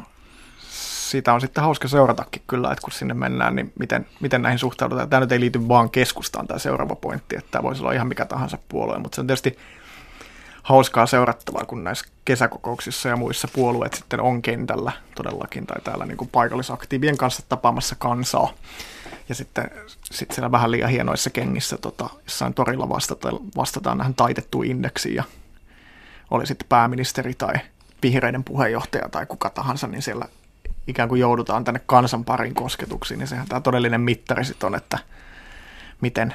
sitä on sitten hauska seuratakin kyllä, että kun sinne mennään, niin miten, miten näihin suhtaudutaan. Tämä nyt ei liity vaan keskustaan tämä seuraava pointti, että tämä voisi olla ihan mikä tahansa puolue, mutta se on tietysti hauskaa seurattavaa, kun näissä kesäkokouksissa ja muissa puolueet sitten on kentällä todellakin, tai täällä niin kuin paikallisaktiivien kanssa tapaamassa kansaa. Ja sitten sit siellä vähän liian hienoissa kengissä tota, jossain torilla vastataan, vastataan näihin taitettuun indeksiin, ja oli sitten pääministeri tai vihreiden puheenjohtaja tai kuka tahansa, niin siellä ikään kuin joudutaan tänne kansan parin kosketuksiin, niin sehän tämä todellinen mittari sitten on, että miten,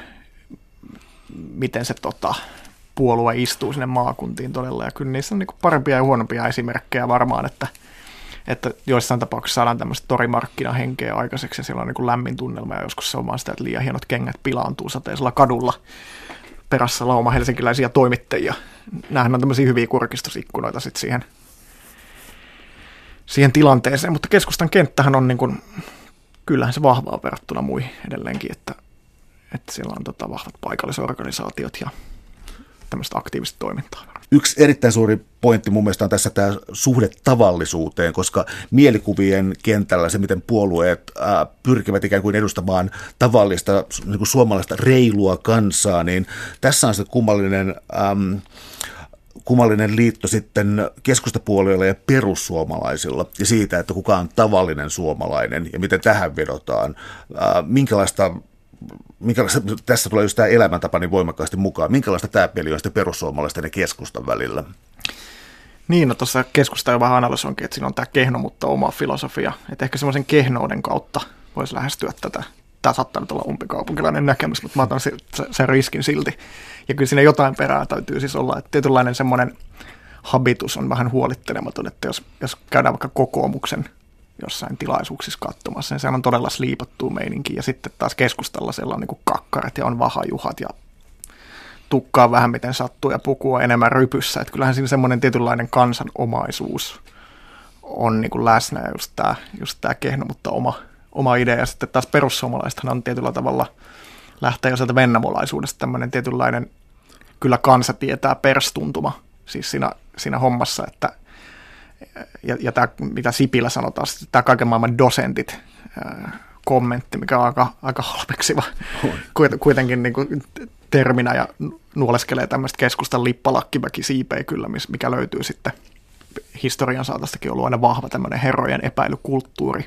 miten se tota, puolue istuu sinne maakuntiin todella, ja kyllä niissä on niin parempia ja huonompia esimerkkejä varmaan, että, että joissain tapauksissa saadaan tämmöistä torimarkkinahenkeä aikaiseksi, ja siellä on niin lämmin tunnelma, ja joskus se on vaan sitä, että liian hienot kengät pilaantuu sateisella kadulla, perässä lauma helsinkiläisiä toimittajia. Nämähän on tämmöisiä hyviä kurkistusikkunoita sitten siihen siihen tilanteeseen, mutta keskustan kenttähän on niin kuin, kyllähän se vahvaa verrattuna muihin edelleenkin, että, että siellä on tota vahvat paikallisorganisaatiot ja tämmöistä aktiivista toimintaa. Yksi erittäin suuri pointti mun mielestä on tässä tämä suhde tavallisuuteen, koska mielikuvien kentällä se, miten puolueet ää, pyrkivät ikään kuin edustamaan tavallista niin kuin suomalaista reilua kansaa, niin tässä on se kummallinen... Äm, kummallinen liitto sitten keskustapuolueella ja perussuomalaisilla ja siitä, että kuka on tavallinen suomalainen ja miten tähän vedotaan. minkälaista minkälaista, tässä tulee just tämä elämäntapa niin voimakkaasti mukaan. Minkälaista tämä peli on sitten perussuomalaisten ja keskustan välillä? Niin, no tuossa keskusta jo vähän analysoinkin, että siinä on tämä kehno, mutta oma filosofia. Että ehkä semmoisen kehnouden kautta voisi lähestyä tätä. Tämä saattaa nyt olla umpikaupunkilainen näkemys, mutta mä otan sen, sen riskin silti. Ja kyllä siinä jotain perää täytyy siis olla, että tietynlainen semmoinen habitus on vähän huolittelematon, että jos, jos käydään vaikka kokoomuksen jossain tilaisuuksissa katsomassa, niin sehän on todella sliipattu meininki. Ja sitten taas keskustalla siellä on niin kakkarat ja on vahajuhat ja tukkaa vähän miten sattuu ja pukua enemmän rypyssä. Että kyllähän siinä semmoinen tietynlainen kansanomaisuus on niin kuin läsnä ja just tämä, just tämä kehno, mutta oma, oma idea. Ja sitten taas perussuomalaisethan on tietyllä tavalla – lähtee jo sieltä vennamolaisuudesta tämmöinen tietynlainen, kyllä kansa tietää perstuntuma siis siinä, siinä hommassa, että ja, ja tämä, mitä Sipilä sanotaan, tämä kaiken maailman dosentit ää, kommentti, mikä on aika, aika halveksiva kuitenkin niin kuin terminä ja nuoleskelee tämmöistä keskustan lippalakkiväki siipeä kyllä, mikä löytyy sitten historian saatostakin ollut aina vahva tämmöinen herrojen epäilykulttuuri,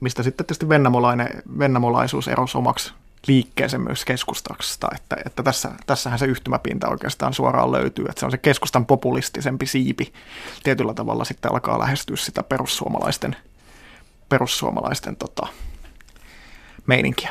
mistä sitten tietysti vennamolainen, vennamolaisuus erosi omaksi liikkeeseen myös keskustasta, että, että tässä, tässähän se yhtymäpinta oikeastaan suoraan löytyy, että se on se keskustan populistisempi siipi. Tietyllä tavalla sitten alkaa lähestyä sitä perussuomalaisten, perussuomalaisten tota, meininkiä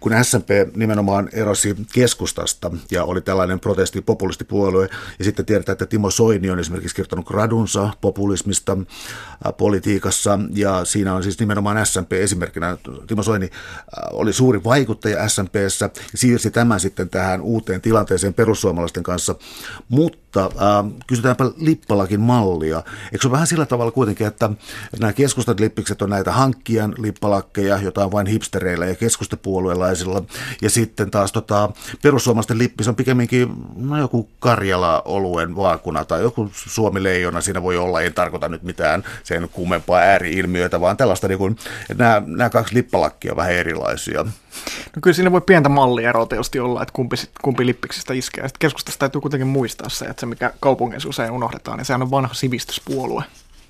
kun SMP nimenomaan erosi keskustasta ja oli tällainen protesti populistipuolue, ja sitten tiedetään, että Timo Soini on esimerkiksi kirjoittanut gradunsa populismista äh, politiikassa, ja siinä on siis nimenomaan SMP esimerkkinä. Timo Soini äh, oli suuri vaikuttaja SMPssä, siirsi tämän sitten tähän uuteen tilanteeseen perussuomalaisten kanssa, mutta äh, kysytäänpä Lippalakin mallia. Eikö se ole vähän sillä tavalla kuitenkin, että nämä keskustan lippikset on näitä hankkijan lippalakkeja, joita on vain hipstereillä ja keskustapuolueilla kansalaisilla. Ja sitten taas tota, perussuomalaisten lippis on pikemminkin no, joku Karjala-oluen vaakuna tai joku Suomi-leijona siinä voi olla. En tarkoita nyt mitään sen kummempaa ääriilmiötä, vaan tällaista, niin kuin, nämä, nämä kaksi lippalakkia on vähän erilaisia. No kyllä siinä voi pientä mallieroa tietysti olla, että kumpi, kumpi lippiksistä iskee. Sitten keskustasta täytyy kuitenkin muistaa se, että se mikä kaupungeissa usein unohdetaan, niin sehän on vanha sivistyspuolue.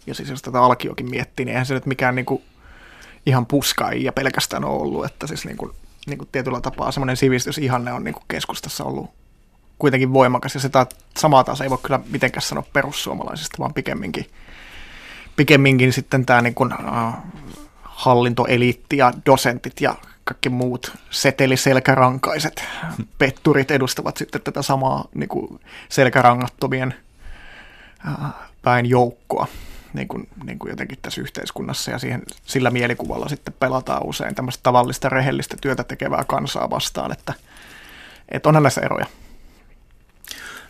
Ja siis jos tätä alkiokin miettii, niin eihän se nyt mikään niin kuin ihan puska ja pelkästään ole ollut, että siis niin kuin niin kuin tietyllä tapaa semmoinen sivistysihanne on niin kuin keskustassa ollut kuitenkin voimakas, ja sitä samaa taas ei voi kyllä mitenkään sanoa perussuomalaisista, vaan pikemminkin, pikemminkin sitten tämä niin kuin, uh, hallintoeliitti ja dosentit ja kaikki muut seteliselkärankaiset petturit edustavat sitten tätä samaa niin kuin selkärangattomien uh, päin joukkoa niin kuin, niin kuin jotenkin tässä yhteiskunnassa ja siihen, sillä mielikuvalla sitten pelataan usein tämmöistä tavallista rehellistä työtä tekevää kansaa vastaan, että, että onhan näissä eroja.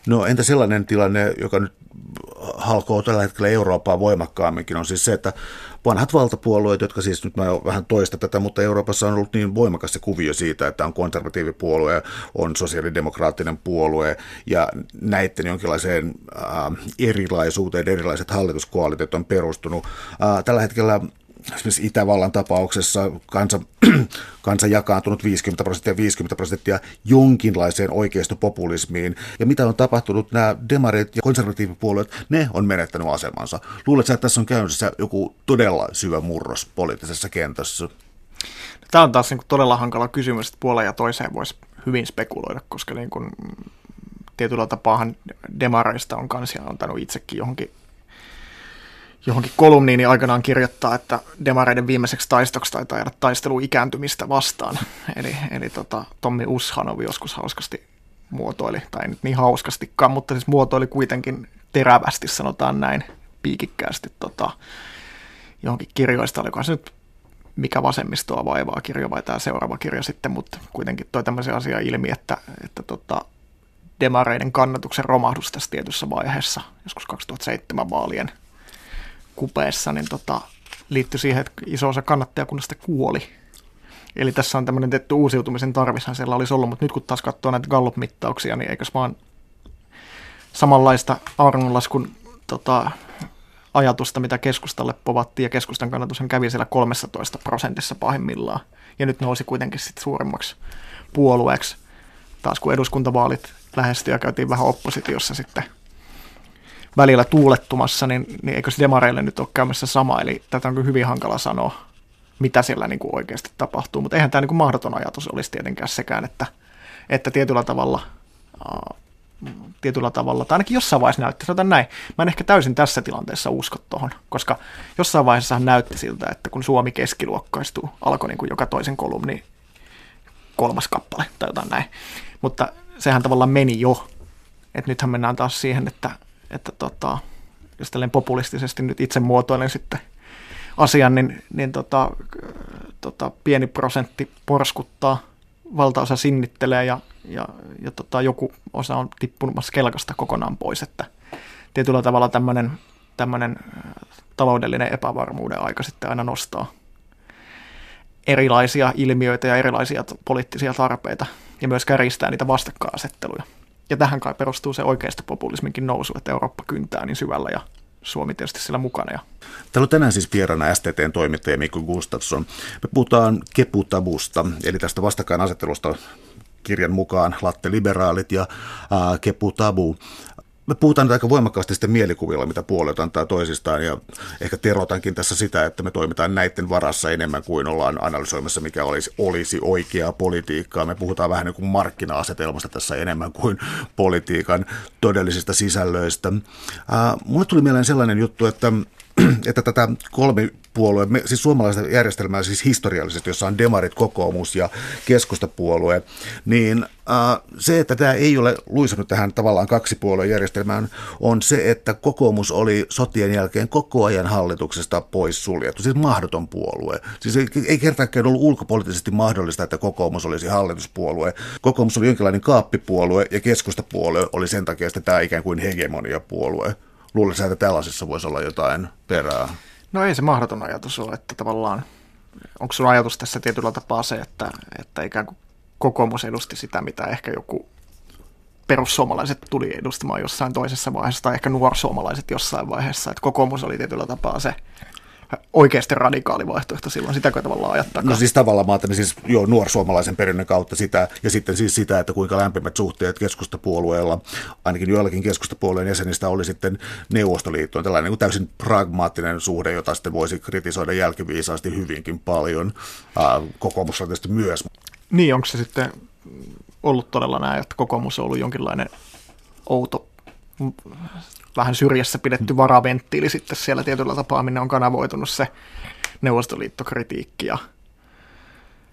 No entä sellainen tilanne, joka nyt halkoo tällä hetkellä Eurooppaa voimakkaamminkin, on siis se, että vanhat valtapuolueet, jotka siis nyt mä vähän toista tätä, mutta Euroopassa on ollut niin voimakas se kuvio siitä, että on konservatiivipuolue, on sosiaalidemokraattinen puolue ja näiden jonkinlaiseen äh, erilaisuuteen erilaiset hallituskoalitiot on perustunut. Äh, tällä hetkellä esimerkiksi Itävallan tapauksessa kansa, kansa jakaantunut 50 prosenttia 50 prosenttia jonkinlaiseen oikeistopopulismiin. Ja mitä on tapahtunut, nämä demarit ja konservatiivipuolueet, ne on menettänyt asemansa. Luuletko, että tässä on käynnissä joku todella syvä murros poliittisessa kentässä? Tämä on taas niin todella hankala kysymys, että puoleen ja toiseen voisi hyvin spekuloida, koska niin kuin tietyllä tapaahan demareista on kansia antanut itsekin johonkin johonkin kolumniini aikanaan kirjoittaa, että demareiden viimeiseksi taistoksi taitaa jäädä taistelu ikääntymistä vastaan. Eli, eli tota, Tommi Ushanov joskus hauskasti muotoili, tai ei nyt niin hauskastikaan, mutta siis muotoili kuitenkin terävästi, sanotaan näin, piikikkäästi tota, johonkin kirjoista, olikohan se nyt mikä vasemmistoa vaivaa kirja vai tämä seuraava kirja sitten, mutta kuitenkin toi tämmöisen asian ilmi, että, että tota, demareiden kannatuksen romahdus tässä tietyssä vaiheessa, joskus 2007 vaalien kupeessa, niin tota, liittyi siihen, että iso osa kannattajakunnasta kuoli. Eli tässä on tämmöinen tietty uusiutumisen tarvishan siellä olisi ollut, mutta nyt kun taas katsoo näitä Gallup-mittauksia, niin eikös vaan samanlaista auringonlaskun tota, ajatusta, mitä keskustalle povattiin, ja keskustan kannatushan kävi siellä 13 prosentissa pahimmillaan, ja nyt nousi kuitenkin sitten suurimmaksi puolueeksi. Taas kun eduskuntavaalit lähestyi ja käytiin vähän oppositiossa sitten välillä tuulettumassa, niin, niin eikö se demareille nyt ole käymässä sama, eli tätä on kyllä hyvin hankala sanoa, mitä siellä niin kuin oikeasti tapahtuu, mutta eihän tämä niin kuin mahdoton ajatus olisi tietenkään sekään, että, että tietyllä tavalla uh, tietyllä tavalla, tai ainakin jossain vaiheessa näytti, sanotaan näin, mä en ehkä täysin tässä tilanteessa usko tuohon, koska jossain vaiheessa näytti siltä, että kun Suomi keskiluokkaistuu, alkoi niin kuin joka toisen kolumni kolmas kappale tai jotain näin, mutta sehän tavallaan meni jo, että nythän mennään taas siihen, että että tota, jos tällainen populistisesti nyt itse muotoilen sitten asian, niin, niin tota, tota, pieni prosentti porskuttaa, valtaosa sinnittelee ja, ja, ja tota, joku osa on tippunut kelkasta kokonaan pois, että tietyllä tavalla tämmöinen, tämmöinen taloudellinen epävarmuuden aika sitten aina nostaa erilaisia ilmiöitä ja erilaisia poliittisia tarpeita ja myös käristää niitä vastakkainasetteluja. Ja tähän kai perustuu se oikeasta populisminkin nousu, että Eurooppa kyntää niin syvällä ja Suomi tietysti sillä mukana. Ja... Täällä on tänään siis vieraana STTn toimittaja Mikko Gustafsson. Me puhutaan keputabusta, eli tästä vastakkainasettelusta kirjan mukaan Latte Liberaalit ja äh, Keputabu. Me puhutaan nyt aika voimakkaasti sitten mielikuvilla, mitä puolet antaa toisistaan, ja ehkä terotankin tässä sitä, että me toimitaan näiden varassa enemmän kuin ollaan analysoimassa, mikä olisi, olisi oikeaa politiikkaa. Me puhutaan vähän niin kuin markkina-asetelmasta tässä enemmän kuin politiikan todellisista sisällöistä. Äh, mulle tuli mieleen sellainen juttu, että että tätä kolme puolue, siis suomalaista järjestelmää siis historiallisesti, jossa on demarit, kokoomus ja keskustapuolue, niin äh, se, että tämä ei ole luisunut tähän tavallaan kaksipuolueen järjestelmään, on se, että kokoomus oli sotien jälkeen koko ajan hallituksesta pois suljettu, siis mahdoton puolue. Siis ei, ei kertaakaan ollut ulkopoliittisesti mahdollista, että kokoomus olisi hallituspuolue. Kokoomus oli jonkinlainen kaappipuolue ja keskustapuolue oli sen takia että tämä ikään kuin hegemoniapuolue. Luulisin, että tällaisessa voisi olla jotain perää. No ei se mahdoton ajatus ole, että tavallaan, onko sun ajatus tässä tietyllä tapaa se, että, että ikään kuin kokoomus edusti sitä, mitä ehkä joku perussuomalaiset tuli edustamaan jossain toisessa vaiheessa, tai ehkä nuorsuomalaiset jossain vaiheessa, että kokoomus oli tietyllä tapaa se oikeasti radikaali vaihtoehto silloin, sitäkö tavallaan ajattaa? No siis tavallaan mä ajattelin siis jo nuorsuomalaisen perinnön kautta sitä, ja sitten siis sitä, että kuinka lämpimät suhteet keskustapuolueella, ainakin joillakin keskustapuolueen jäsenistä oli sitten Neuvostoliittoon, tällainen niin täysin pragmaattinen suhde, jota sitten voisi kritisoida jälkiviisaasti hyvinkin paljon. Kokoomus on tietysti myös. Niin, onko se sitten ollut todella näin, että kokoomus on ollut jonkinlainen outo vähän syrjässä pidetty varaventtiili sitten siellä tietyllä tapaa, minne on kanavoitunut se neuvostoliittokritiikki ja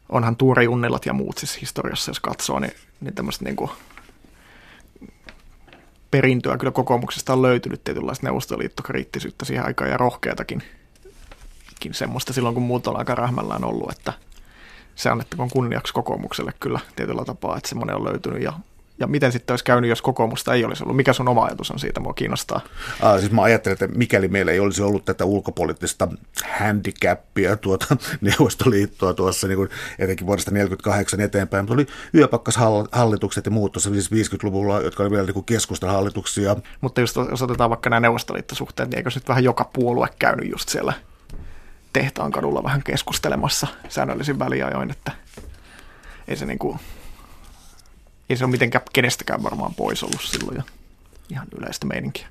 onhan Tuuri Unnilat ja muut siis historiassa, jos katsoo, niin, niin tämmöistä niin kuin perintöä kyllä kokoomuksesta on löytynyt tietynlaista neuvostoliittokriittisyyttä siihen aikaan ja rohkeatakin semmoista silloin, kun muut on aika rähmällään ollut, että se annettakoon kunniaksi kokoomukselle kyllä tietyllä tapaa, että semmoinen on löytynyt ja ja miten sitten olisi käynyt, jos kokoomusta ei olisi ollut? Mikä sun oma ajatus on siitä? Mua kiinnostaa. Ah, siis mä ajattelen, että mikäli meillä ei olisi ollut tätä ulkopoliittista handicapia, tuota Neuvostoliittoa tuossa niin kuin etenkin vuodesta 1948 eteenpäin, mutta oli yöpakkashallitukset ja muut tuossa siis 50-luvulla, jotka oli vielä niin keskustan hallituksia. Mutta just jos otetaan vaikka nämä neuvostoliittosuhteet, niin eikö nyt vähän joka puolue käynyt just siellä tehtaan kadulla vähän keskustelemassa säännöllisin väliajoin, että ei se niin kuin ei se ole mitenkään kenestäkään varmaan pois ollut silloin ja ihan yleistä meininkiä.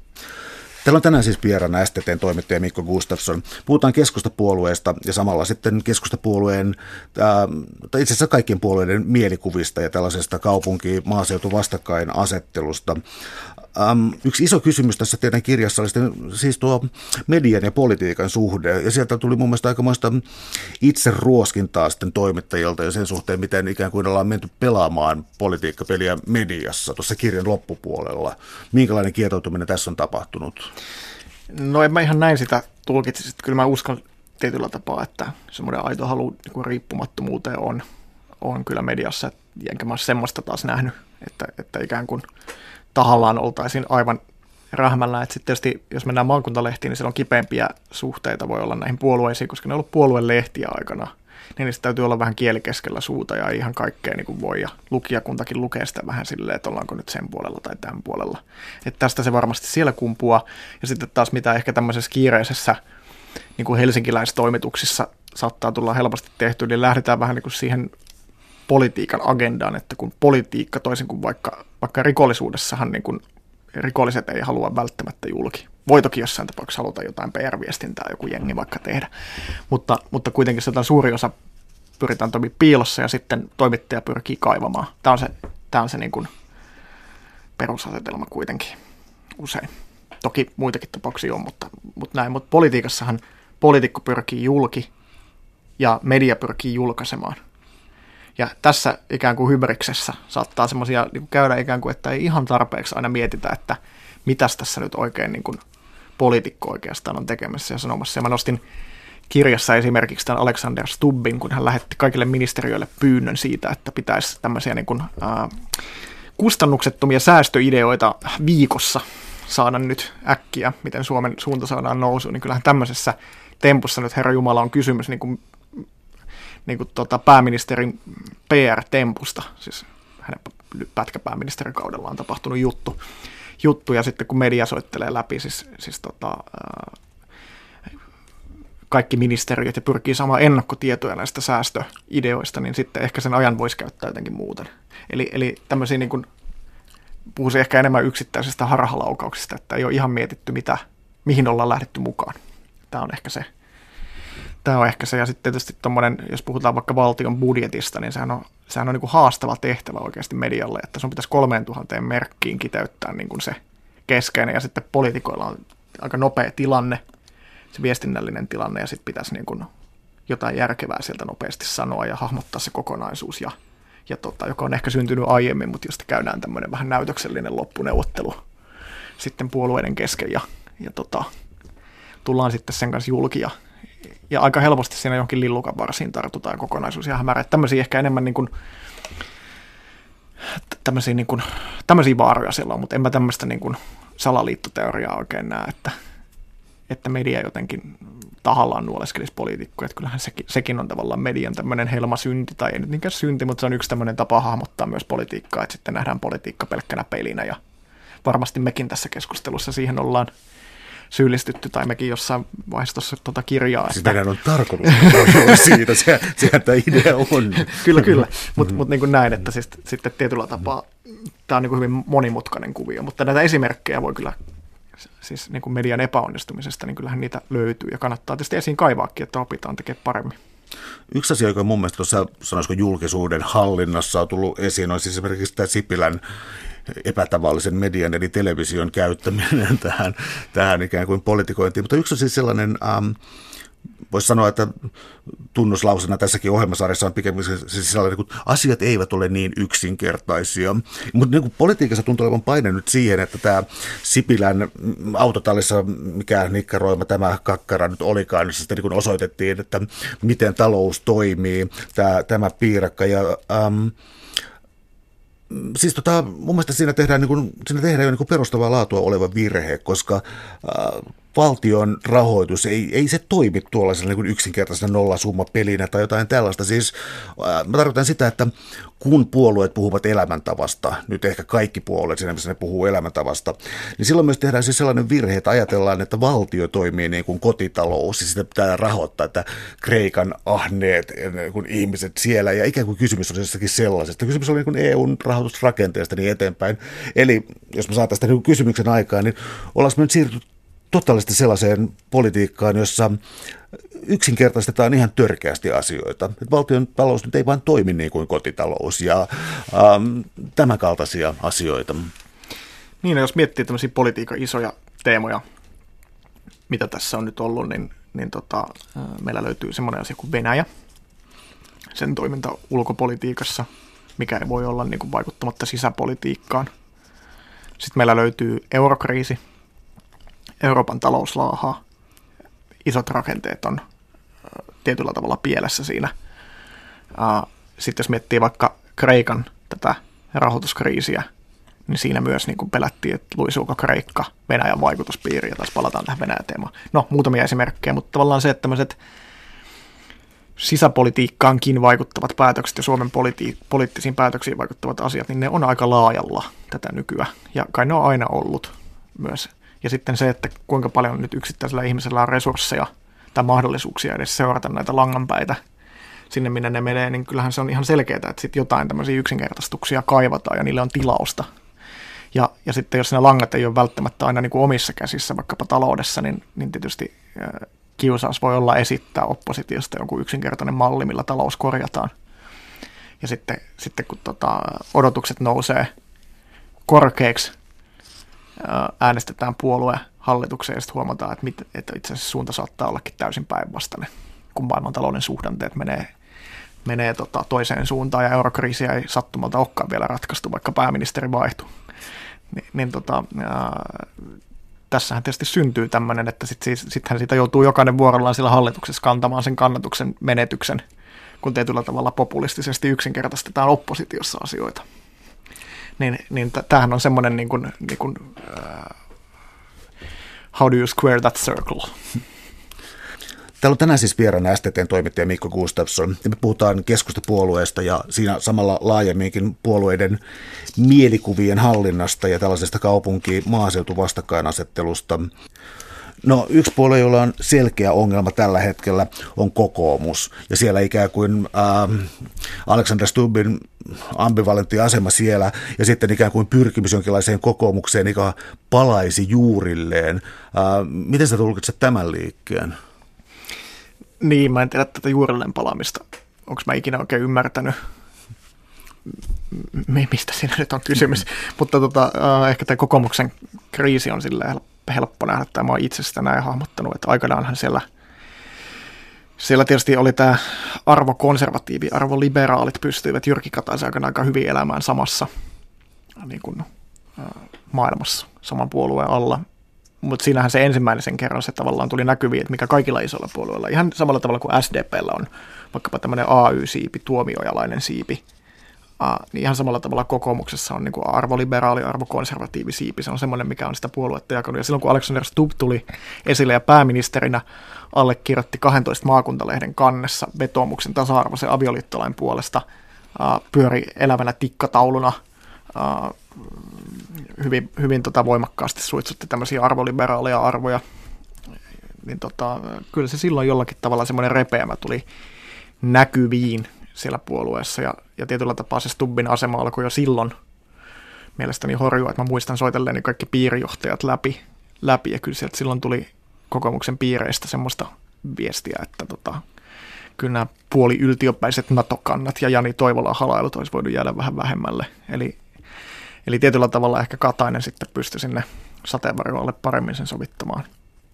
Täällä on tänään siis vieraana STTn toimittaja Mikko Gustafsson. Puhutaan keskustapuolueesta ja samalla sitten keskustapuolueen, ää, tai itse asiassa kaikkien puolueiden mielikuvista ja tällaisesta kaupunki-maaseutu vastakkainasettelusta. Um, yksi iso kysymys tässä teidän kirjassa oli sitten, siis tuo median ja politiikan suhde, ja sieltä tuli mun mielestä aikamoista itse ruoskintaa sitten toimittajilta ja sen suhteen, miten ikään kuin ollaan menty pelaamaan politiikkapeliä mediassa tuossa kirjan loppupuolella. Minkälainen kietoutuminen tässä on tapahtunut? No en mä ihan näin sitä tulkitsisi. Kyllä mä uskon tietyllä tapaa, että semmoinen aito halu niin riippumattomuuteen on, on kyllä mediassa, enkä mä ole semmoista taas nähnyt, että, että ikään kuin – tahallaan oltaisiin aivan rähmällä. Että sitten tietysti, jos mennään maakuntalehtiin, niin siellä on kipeämpiä suhteita voi olla näihin puolueisiin, koska ne on ollut puoluelehtiä aikana. Niin niistä täytyy olla vähän kieli keskellä suuta ja ihan kaikkea niin kuin voi. Ja lukijakuntakin lukee sitä vähän silleen, että ollaanko nyt sen puolella tai tämän puolella. Että tästä se varmasti siellä kumpua. Ja sitten taas mitä ehkä tämmöisessä kiireisessä niin kuin helsinkiläistoimituksissa saattaa tulla helposti tehty, niin lähdetään vähän niin kuin siihen politiikan agendaan, että kun politiikka toisin kuin vaikka, vaikka rikollisuudessahan niin kuin rikolliset ei halua välttämättä julki. Voi toki jossain tapauksessa haluta jotain PR-viestintää joku jengi vaikka tehdä, mutta, mutta kuitenkin sitä suuri osa pyritään toimimaan piilossa ja sitten toimittaja pyrkii kaivamaan. Tämä on se, tämä on se niin kuin perusasetelma kuitenkin usein. Toki muitakin tapauksia on, mutta, mutta näin. Mutta politiikassahan poliitikko pyrkii julki ja media pyrkii julkaisemaan – ja tässä ikään kuin hybriksessä saattaa semmoisia niin käydä ikään kuin, että ei ihan tarpeeksi aina mietitä, että mitäs tässä nyt oikein niin kuin poliitikko oikeastaan on tekemässä ja sanomassa. Ja mä nostin kirjassa esimerkiksi tämän Alexander Stubbin, kun hän lähetti kaikille ministeriöille pyynnön siitä, että pitäisi tämmöisiä niin kuin, ää, kustannuksettomia säästöideoita viikossa saada nyt äkkiä, miten Suomen suunta saadaan nousuun, niin kyllähän tämmöisessä tempussa nyt Herra Jumala on kysymys niin kuin niin kuin tota, pääministerin PR-tempusta, siis hänen pätkäpääministerin kaudella on tapahtunut juttu, juttu ja sitten kun media soittelee läpi, siis, siis tota, kaikki ministeriöt ja pyrkii saamaan ennakkotietoja näistä säästöideoista, niin sitten ehkä sen ajan voisi käyttää jotenkin muuten. Eli, eli tämmöisiä niin kuin puhuisin ehkä enemmän yksittäisistä harhalaukauksista, että ei ole ihan mietitty, mitä, mihin ollaan lähdetty mukaan. Tämä on ehkä se. Tämä on ehkä se. Ja sitten tietysti tommonen, jos puhutaan vaikka valtion budjetista, niin sehän on, sehän on niin kuin haastava tehtävä oikeasti medialle, että sun pitäisi 3000 merkkiin kiteyttää niin kuin se keskeinen, ja sitten poliitikoilla on aika nopea tilanne, se viestinnällinen tilanne, ja sitten pitäisi niin kuin jotain järkevää sieltä nopeasti sanoa ja hahmottaa se kokonaisuus, ja, ja tota, joka on ehkä syntynyt aiemmin, mutta josta käydään tämmöinen vähän näytöksellinen loppuneuvottelu sitten puolueiden kesken, ja, ja tota, tullaan sitten sen kanssa julki, ja, ja aika helposti siinä jonkin lillukan varsiin tartutaan kokonaisuus ja hämärä. Tämmöisiä ehkä enemmän niin kuin, tämmöisiä, niin kuin, tämmöisiä vaaroja siellä on, mutta en mä tämmöistä niin kuin salaliittoteoriaa oikein näe, että, että media jotenkin tahallaan nuoleskelisi poliitikkoja, että kyllähän sekin, sekin on tavallaan median tämmöinen helmasynti, tai ei nyt niinkään synti, mutta se on yksi tämmöinen tapa hahmottaa myös politiikkaa, että sitten nähdään politiikka pelkkänä pelinä, ja varmasti mekin tässä keskustelussa siihen ollaan syyllistytty, tai mekin jossain vaiheessa tuossa tuota kirjaa. Sitä että... on tarkoitus siitä, se, sehän tämä idea on. kyllä, kyllä, mutta mut niin näin, että siis, sitten tietyllä tapaa tämä on niin hyvin monimutkainen kuvio, mutta näitä esimerkkejä voi kyllä siis niin kuin median epäonnistumisesta, niin kyllähän niitä löytyy ja kannattaa tietysti esiin kaivaakin, että opitaan tekemään paremmin. Yksi asia, joka mun mielestä tuossa sanoisiko julkisuuden hallinnassa on tullut esiin, on siis esimerkiksi tämä Sipilän epätavallisen median eli television käyttäminen tähän, tähän ikään kuin politikointiin. Mutta yksi on siis sellainen, ähm, voisi sanoa, että tunnuslausena tässäkin ohjelmasarjassa on pikemminkin siis sellainen, että asiat eivät ole niin yksinkertaisia. Mutta niin politiikassa tuntuu olevan paine nyt siihen, että tämä Sipilän autotallissa, mikä nikkaroima tämä kakkara nyt olikaan, niin sitten niin osoitettiin, että miten talous toimii, tämä, tämä piirakka. Ja, ähm, siis tota, mun mielestä siinä tehdään, niin kuin, siinä tehdään jo niin perustavaa laatua oleva virhe, koska äh, valtion rahoitus, ei, ei se toimi tuollaisena niin yksinkertaisena nollasumma-pelinä tai jotain tällaista. Siis äh, mä tarkoitan sitä, että kun puolueet puhuvat elämäntavasta, nyt ehkä kaikki puolueet siinä missä ne puhuu elämäntavasta, niin silloin myös tehdään siis sellainen virhe, että ajatellaan, että valtio toimii niin kuin kotitalous ja sitä pitää rahoittaa, että Kreikan ahneet niin kuin ihmiset siellä ja ikään kuin kysymys on jossakin sellaisesta. Kysymys on niin kuin EUn rahoitusrakenteesta niin eteenpäin. Eli jos mä saan tästä niin kysymyksen aikaan, niin ollaanko me nyt siirtynyt totaalisesti sellaiseen politiikkaan, jossa yksinkertaistetaan ihan törkeästi asioita. Että valtion talous nyt ei vain toimi niin kuin kotitalous ja ähm, tämän kaltaisia asioita. Niin, jos miettii tämmöisiä politiikan isoja teemoja, mitä tässä on nyt ollut, niin, niin tota, äh, meillä löytyy semmoinen asia kuin Venäjä, sen toiminta ulkopolitiikassa, mikä ei voi olla niin kuin vaikuttamatta sisäpolitiikkaan. Sitten meillä löytyy eurokriisi, Euroopan talous laahaa. Isot rakenteet on tietyllä tavalla pielessä siinä. Sitten jos miettii vaikka Kreikan tätä rahoituskriisiä, niin siinä myös niin kuin pelättiin, että luisuuko Kreikka Venäjän vaikutuspiiri, ja taas palataan tähän Venäjä-teemaan. No, muutamia esimerkkejä, mutta tavallaan se, että tämmöiset sisäpolitiikkaankin vaikuttavat päätökset ja Suomen politi- poliittisiin päätöksiin vaikuttavat asiat, niin ne on aika laajalla tätä nykyä. Ja kai ne on aina ollut myös ja sitten se, että kuinka paljon nyt yksittäisellä ihmisellä on resursseja tai mahdollisuuksia edes seurata näitä langanpäitä sinne, minne ne menee, niin kyllähän se on ihan selkeää, että sitten jotain tämmöisiä yksinkertaistuksia kaivataan ja niille on tilausta. Ja, ja sitten jos ne langat ei ole välttämättä aina niin kuin omissa käsissä, vaikkapa taloudessa, niin, niin tietysti kiusaus voi olla esittää oppositiosta joku yksinkertainen malli, millä talous korjataan. Ja sitten, sitten kun tota, odotukset nousee korkeaksi, äänestetään puolue hallitukseen ja sitten huomataan, että, mit, että itse asiassa suunta saattaa ollakin täysin päinvastainen, kun maailmantalouden suhdanteet menee, menee tota toiseen suuntaan ja eurokriisiä ei sattumalta olekaan vielä ratkaistu, vaikka pääministeri vaihtui. Ni, niin tota, ää, tässähän tietysti syntyy tämmöinen, että sitten siis, sittenhän siitä joutuu jokainen vuorollaan sillä hallituksessa kantamaan sen kannatuksen menetyksen, kun tietyllä tavalla populistisesti yksinkertaistetaan oppositiossa asioita niin, niin tämähän on semmoinen niin kuin, niin kuin, uh, how do you square that circle? Täällä on tänään siis vieraana STTn toimittaja Mikko Gustafsson, me puhutaan keskustapuolueesta ja siinä samalla laajemminkin puolueiden mielikuvien hallinnasta ja tällaisesta kaupunki-maaseutu-vastakkainasettelusta. No yksi puolue, jolla on selkeä ongelma tällä hetkellä, on kokoomus. Ja siellä ikään kuin äh, Alexander Stubbin ambivalentti asema siellä ja sitten ikään kuin pyrkimys jonkinlaiseen kokoomukseen, joka palaisi juurilleen. Ää, miten sä tulkitset tämän liikkeen? Niin, mä en tiedä tätä juurilleen palaamista. Onko mä ikinä oikein ymmärtänyt, mistä siinä nyt on kysymys. Mutta tota, ehkä tämä kokoomuksen kriisi on sille helppo nähdä, että mä oon itse sitä näin hahmottanut, että aikanaanhan siellä – siellä tietysti oli tämä arvokonservatiivi, arvoliberaalit pystyivät Jyrki Kataisen aikana aika hyvin elämään samassa niin kuin, maailmassa, saman puolueen alla. Mutta siinähän se ensimmäinen sen kerran se tavallaan tuli näkyviin, että mikä kaikilla isoilla puolueilla, ihan samalla tavalla kuin SDPllä on vaikkapa tämmöinen AY-siipi, tuomiojalainen siipi, niin ihan samalla tavalla kokoomuksessa on niin kuin arvoliberaali, arvokonservatiivi siipi. Se on semmoinen, mikä on sitä puoluetta jakanut. Ja silloin kun Alexander Stubb tuli esille ja pääministerinä allekirjoitti 12 maakuntalehden kannessa vetoomuksen tasa-arvoisen avioliittolain puolesta, pyöri elävänä tikkatauluna, hyvin, hyvin tota voimakkaasti suitsutti tämmöisiä arvoliberaaleja arvoja, niin tota, kyllä se silloin jollakin tavalla semmoinen repeämä tuli näkyviin siellä puolueessa ja, ja tietyllä tapaa se Stubbin asema alkoi jo silloin mielestäni horjua, että mä muistan soitelleeni kaikki piirijohtajat läpi, läpi ja kyllä sieltä silloin tuli kokoomuksen piireistä semmoista viestiä, että tota, kyllä nämä puoli yltiöpäiset NATO-kannat ja Jani Toivola halailut olisi voinut jäädä vähän vähemmälle. Eli, eli tietyllä tavalla ehkä Katainen sitten pystyi sinne sateenvarjolle paremmin sen sovittamaan.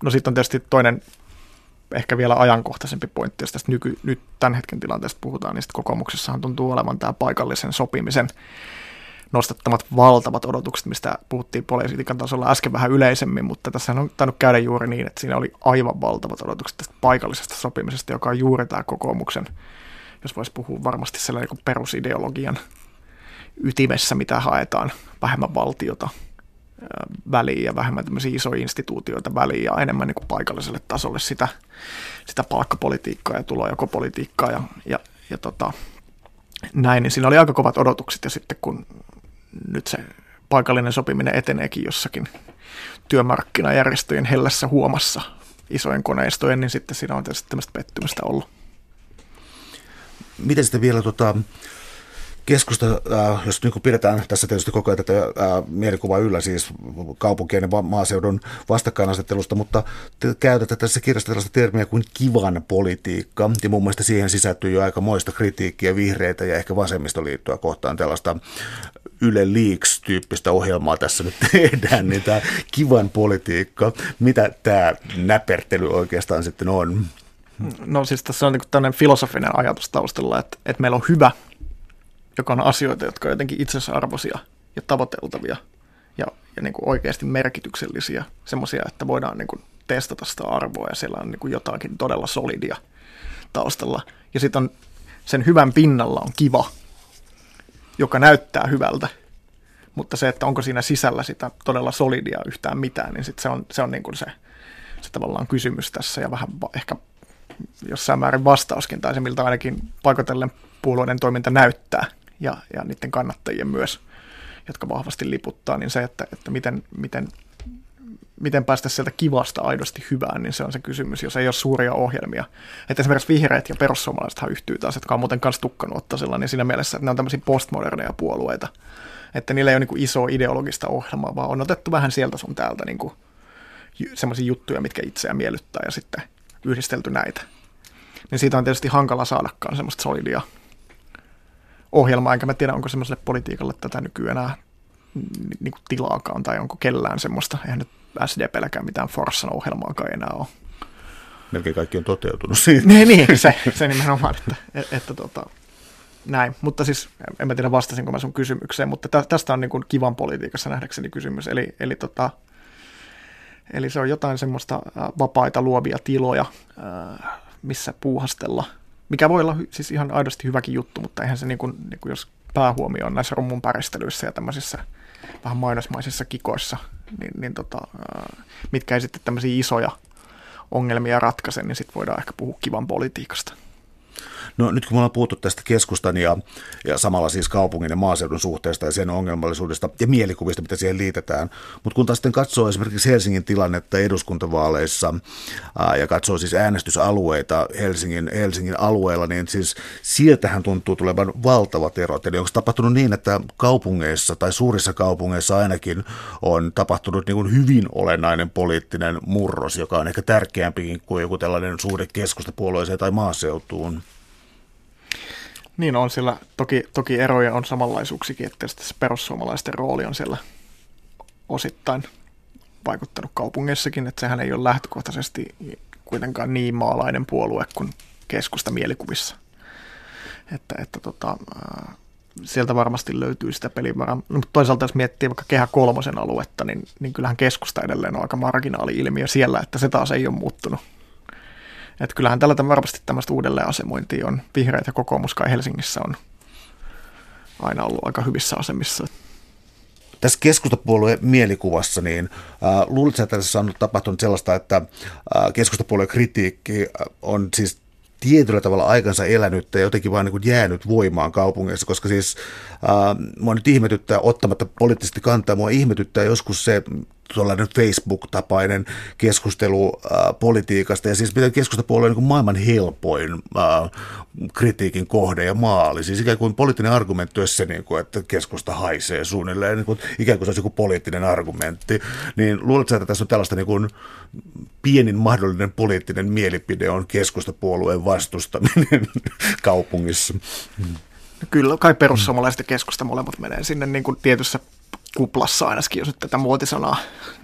No sitten on tietysti toinen ehkä vielä ajankohtaisempi pointti, jos tästä nyky, nyt tämän hetken tilanteesta puhutaan, niin kokoomuksessahan tuntuu olevan tämä paikallisen sopimisen nostattamat valtavat odotukset, mistä puhuttiin politiikan tasolla äsken vähän yleisemmin, mutta tässä on tainnut käydä juuri niin, että siinä oli aivan valtavat odotukset tästä paikallisesta sopimisesta, joka on juuri tämä kokoomuksen, jos voisi puhua varmasti sellainen niin perusideologian ytimessä, mitä haetaan, vähemmän valtiota, väliin ja vähemmän tämmöisiä isoja instituutioita väliin ja enemmän niin kuin paikalliselle tasolle sitä, sitä palkkapolitiikkaa ja tulojakopolitiikkaa ja, ja, ja tota, näin, niin siinä oli aika kovat odotukset ja sitten kun nyt se paikallinen sopiminen eteneekin jossakin työmarkkinajärjestöjen hellässä huomassa isojen koneistojen, niin sitten siinä on tietysti tämmöistä pettymystä ollut. Miten sitten vielä tota, keskusta, äh, jos niin pidetään tässä tietysti koko ajan tätä äh, mielikuvaa yllä, siis kaupunkien ja maaseudun vastakkainasettelusta, mutta te käytätte tässä kirjassa tällaista termiä kuin kivan politiikka, ja mun mielestä siihen sisältyy jo aika moista kritiikkiä vihreitä ja ehkä vasemmistoliittoa kohtaan tällaista Yle Leaks-tyyppistä ohjelmaa tässä nyt tehdään, niin tämä kivan politiikka, mitä tämä näpertely oikeastaan sitten on? No siis tässä on niin tämmöinen filosofinen ajatus taustalla, että, että meillä on hyvä joka on asioita, jotka on jotenkin itsesarvoisia ja tavoiteltavia ja, ja niin kuin oikeasti merkityksellisiä, semmoisia, että voidaan niin kuin testata sitä arvoa ja siellä on niin kuin jotakin todella solidia taustalla. Ja sitten sen hyvän pinnalla on kiva, joka näyttää hyvältä, mutta se, että onko siinä sisällä sitä todella solidia yhtään mitään, niin sit se on, se, on niin kuin se, se tavallaan kysymys tässä ja vähän ehkä jossain määrin vastauskin, tai se miltä ainakin paikotellen puolueiden toiminta näyttää ja, ja niiden kannattajien myös, jotka vahvasti liputtaa, niin se, että, että miten, miten, miten päästä sieltä kivasta aidosti hyvään, niin se on se kysymys, jos ei ole suuria ohjelmia. Että esimerkiksi vihreät ja perussuomalaisethan yhtyy taas, jotka on muuten kanssa tukkanuottasella, niin siinä mielessä, että ne on tämmöisiä postmoderneja puolueita, että niillä ei ole niin iso ideologista ohjelmaa, vaan on otettu vähän sieltä sun täältä niin semmoisia juttuja, mitkä itseä miellyttää ja sitten yhdistelty näitä. Niin siitä on tietysti hankala saadakaan semmoista solidia ohjelmaa, enkä mä tiedä, onko semmoiselle politiikalle tätä nykyään enää niin kuin tilaakaan, tai onko kellään semmoista, eihän nyt SDPlläkään mitään Forssan ohjelmaakaan enää ole. Melkein kaikki on toteutunut siitä. niin, niin se, se nimenomaan, että, että, että tota, näin. Mutta siis, en mä tiedä vastasinko mä sun kysymykseen, mutta tästä on niin kuin kivan politiikassa nähdäkseni kysymys. Eli, eli, tota, eli se on jotain semmoista vapaita luovia tiloja, missä puuhastella – mikä voi olla siis ihan aidosti hyväkin juttu, mutta eihän se niin kuin, niin kuin jos päähuomio on näissä rummun päristelyissä ja tämmöisissä vähän mainosmaisissa kikoissa, niin, niin tota, mitkä ei sitten tämmöisiä isoja ongelmia ratkaise, niin sitten voidaan ehkä puhua kivan politiikasta. No nyt kun me ollaan puhuttu tästä keskustan ja, ja samalla siis kaupungin ja maaseudun suhteesta ja sen ongelmallisuudesta ja mielikuvista, mitä siihen liitetään, mutta kun taas sitten katsoo esimerkiksi Helsingin tilannetta eduskuntavaaleissa ää, ja katsoo siis äänestysalueita Helsingin, Helsingin alueella, niin siis sieltähän tuntuu tulevan valtavat erot. Eli onko tapahtunut niin, että kaupungeissa tai suurissa kaupungeissa ainakin on tapahtunut niin kuin hyvin olennainen poliittinen murros, joka on ehkä tärkeämpikin kuin joku tällainen suhde keskustapuolueeseen tai maaseutuun? Niin on siellä, toki, toki eroja on samanlaisuuksikin, että se perussuomalaisten rooli on siellä osittain vaikuttanut kaupungeissakin, että sehän ei ole lähtökohtaisesti kuitenkaan niin maalainen puolue kuin keskusta mielikuvissa. Että, että tota, sieltä varmasti löytyy sitä pelivaraa. No, mutta toisaalta jos miettii vaikka Kehä kolmosen aluetta, niin, niin kyllähän keskusta edelleen on aika marginaali-ilmiö siellä, että se taas ei ole muuttunut. Että kyllähän tällä varmasti tämmöistä uudelleenasemointia on. Vihreät ja kokoomus kai Helsingissä on aina ollut aika hyvissä asemissa. Tässä keskustapuolueen mielikuvassa, niin äh, luuletko, että tässä on tapahtunut sellaista, että äh, keskustapuolueen kritiikki on siis tietyllä tavalla aikansa elänyt ja jotenkin vaan niin jäänyt voimaan kaupungeissa, koska siis äh, mua nyt ihmetyttää, ottamatta poliittisesti kantaa, mua ihmetyttää joskus se tuollainen Facebook-tapainen keskustelu äh, politiikasta ja siis keskustapuolue on niin maailman helpoin äh, kritiikin kohde ja maali. Siis ikään kuin poliittinen argumentti olisi se, niin kuin, että keskusta haisee suunnilleen, niin kuin, ikään kuin se olisi joku poliittinen argumentti. Niin luuletko, että tässä on tällaista niin kuin, pienin mahdollinen poliittinen mielipide on keskustapuolueen vastustaminen kaupungissa? Kyllä, kai perussuomalaiset ja keskusta molemmat menee sinne niin kuin tietyssä kuplassa ainakin, jos tätä muotisanaa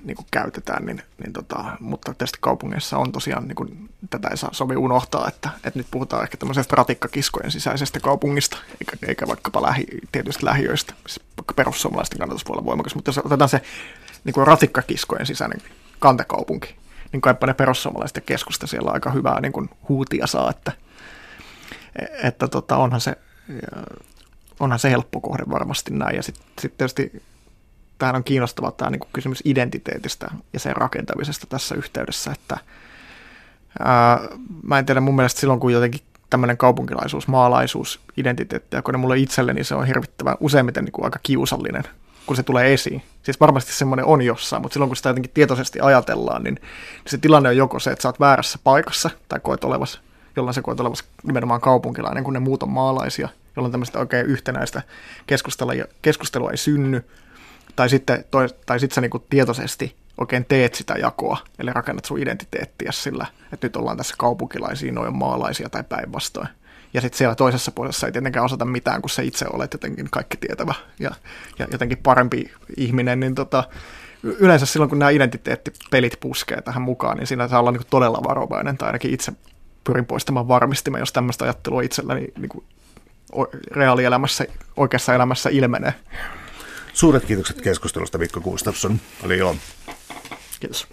niin kuin käytetään, niin, niin tota, mutta tietysti kaupungeissa on tosiaan, niin kuin, tätä ei saa sovi unohtaa, että, että nyt puhutaan ehkä tämmöisestä ratikkakiskojen sisäisestä kaupungista, eikä, eikä vaikkapa lähi, tietysti lähiöistä, vaikka perussuomalaisten kannatus voi olla voimakas, mutta jos otetaan se niin kuin ratikkakiskojen sisäinen kantakaupunki, niin kaipa ne perussuomalaiset ja keskusta siellä aika hyvää niin kuin huutia saa, että, että tota, onhan se onhan se helppo kohde varmasti näin. Ja sitten sit tietysti tämähän on kiinnostava tämä niin kysymys identiteetistä ja sen rakentamisesta tässä yhteydessä, että ää, mä en tiedä, mun mielestä silloin kun jotenkin tämmöinen kaupunkilaisuus, maalaisuus, identiteetti, ja kun ne mulle itselleni se on hirvittävän useimmiten niin kuin aika kiusallinen, kun se tulee esiin. Siis varmasti semmoinen on jossain, mutta silloin kun sitä jotenkin tietoisesti ajatellaan, niin, niin se tilanne on joko se, että sä oot väärässä paikassa, tai koet olevas, jolloin sä koet olevas nimenomaan kaupunkilainen, kun ne muut on maalaisia, jolloin tämmöistä oikein yhtenäistä keskustelua, keskustelua ei synny, tai sitten, toi, tai sitten sä niin tietoisesti oikein teet sitä jakoa, eli rakennat sun identiteettiä sillä, että nyt ollaan tässä kaupunkilaisia, noin maalaisia tai päinvastoin. Ja sitten siellä toisessa puolessa ei tietenkään osata mitään, kun sä itse olet jotenkin kaikki tietävä ja, ja jotenkin parempi ihminen, niin tota, yleensä silloin, kun nämä identiteettipelit puskee tähän mukaan, niin siinä saa olla niin todella varovainen, tai ainakin itse pyrin poistamaan varmistimen, jos tämmöistä ajattelua itselläni niin kuin reaalielämässä, oikeassa elämässä ilmenee. Suuret kiitokset keskustelusta Mikko Gustafsson. Oli ilo. Kiitos.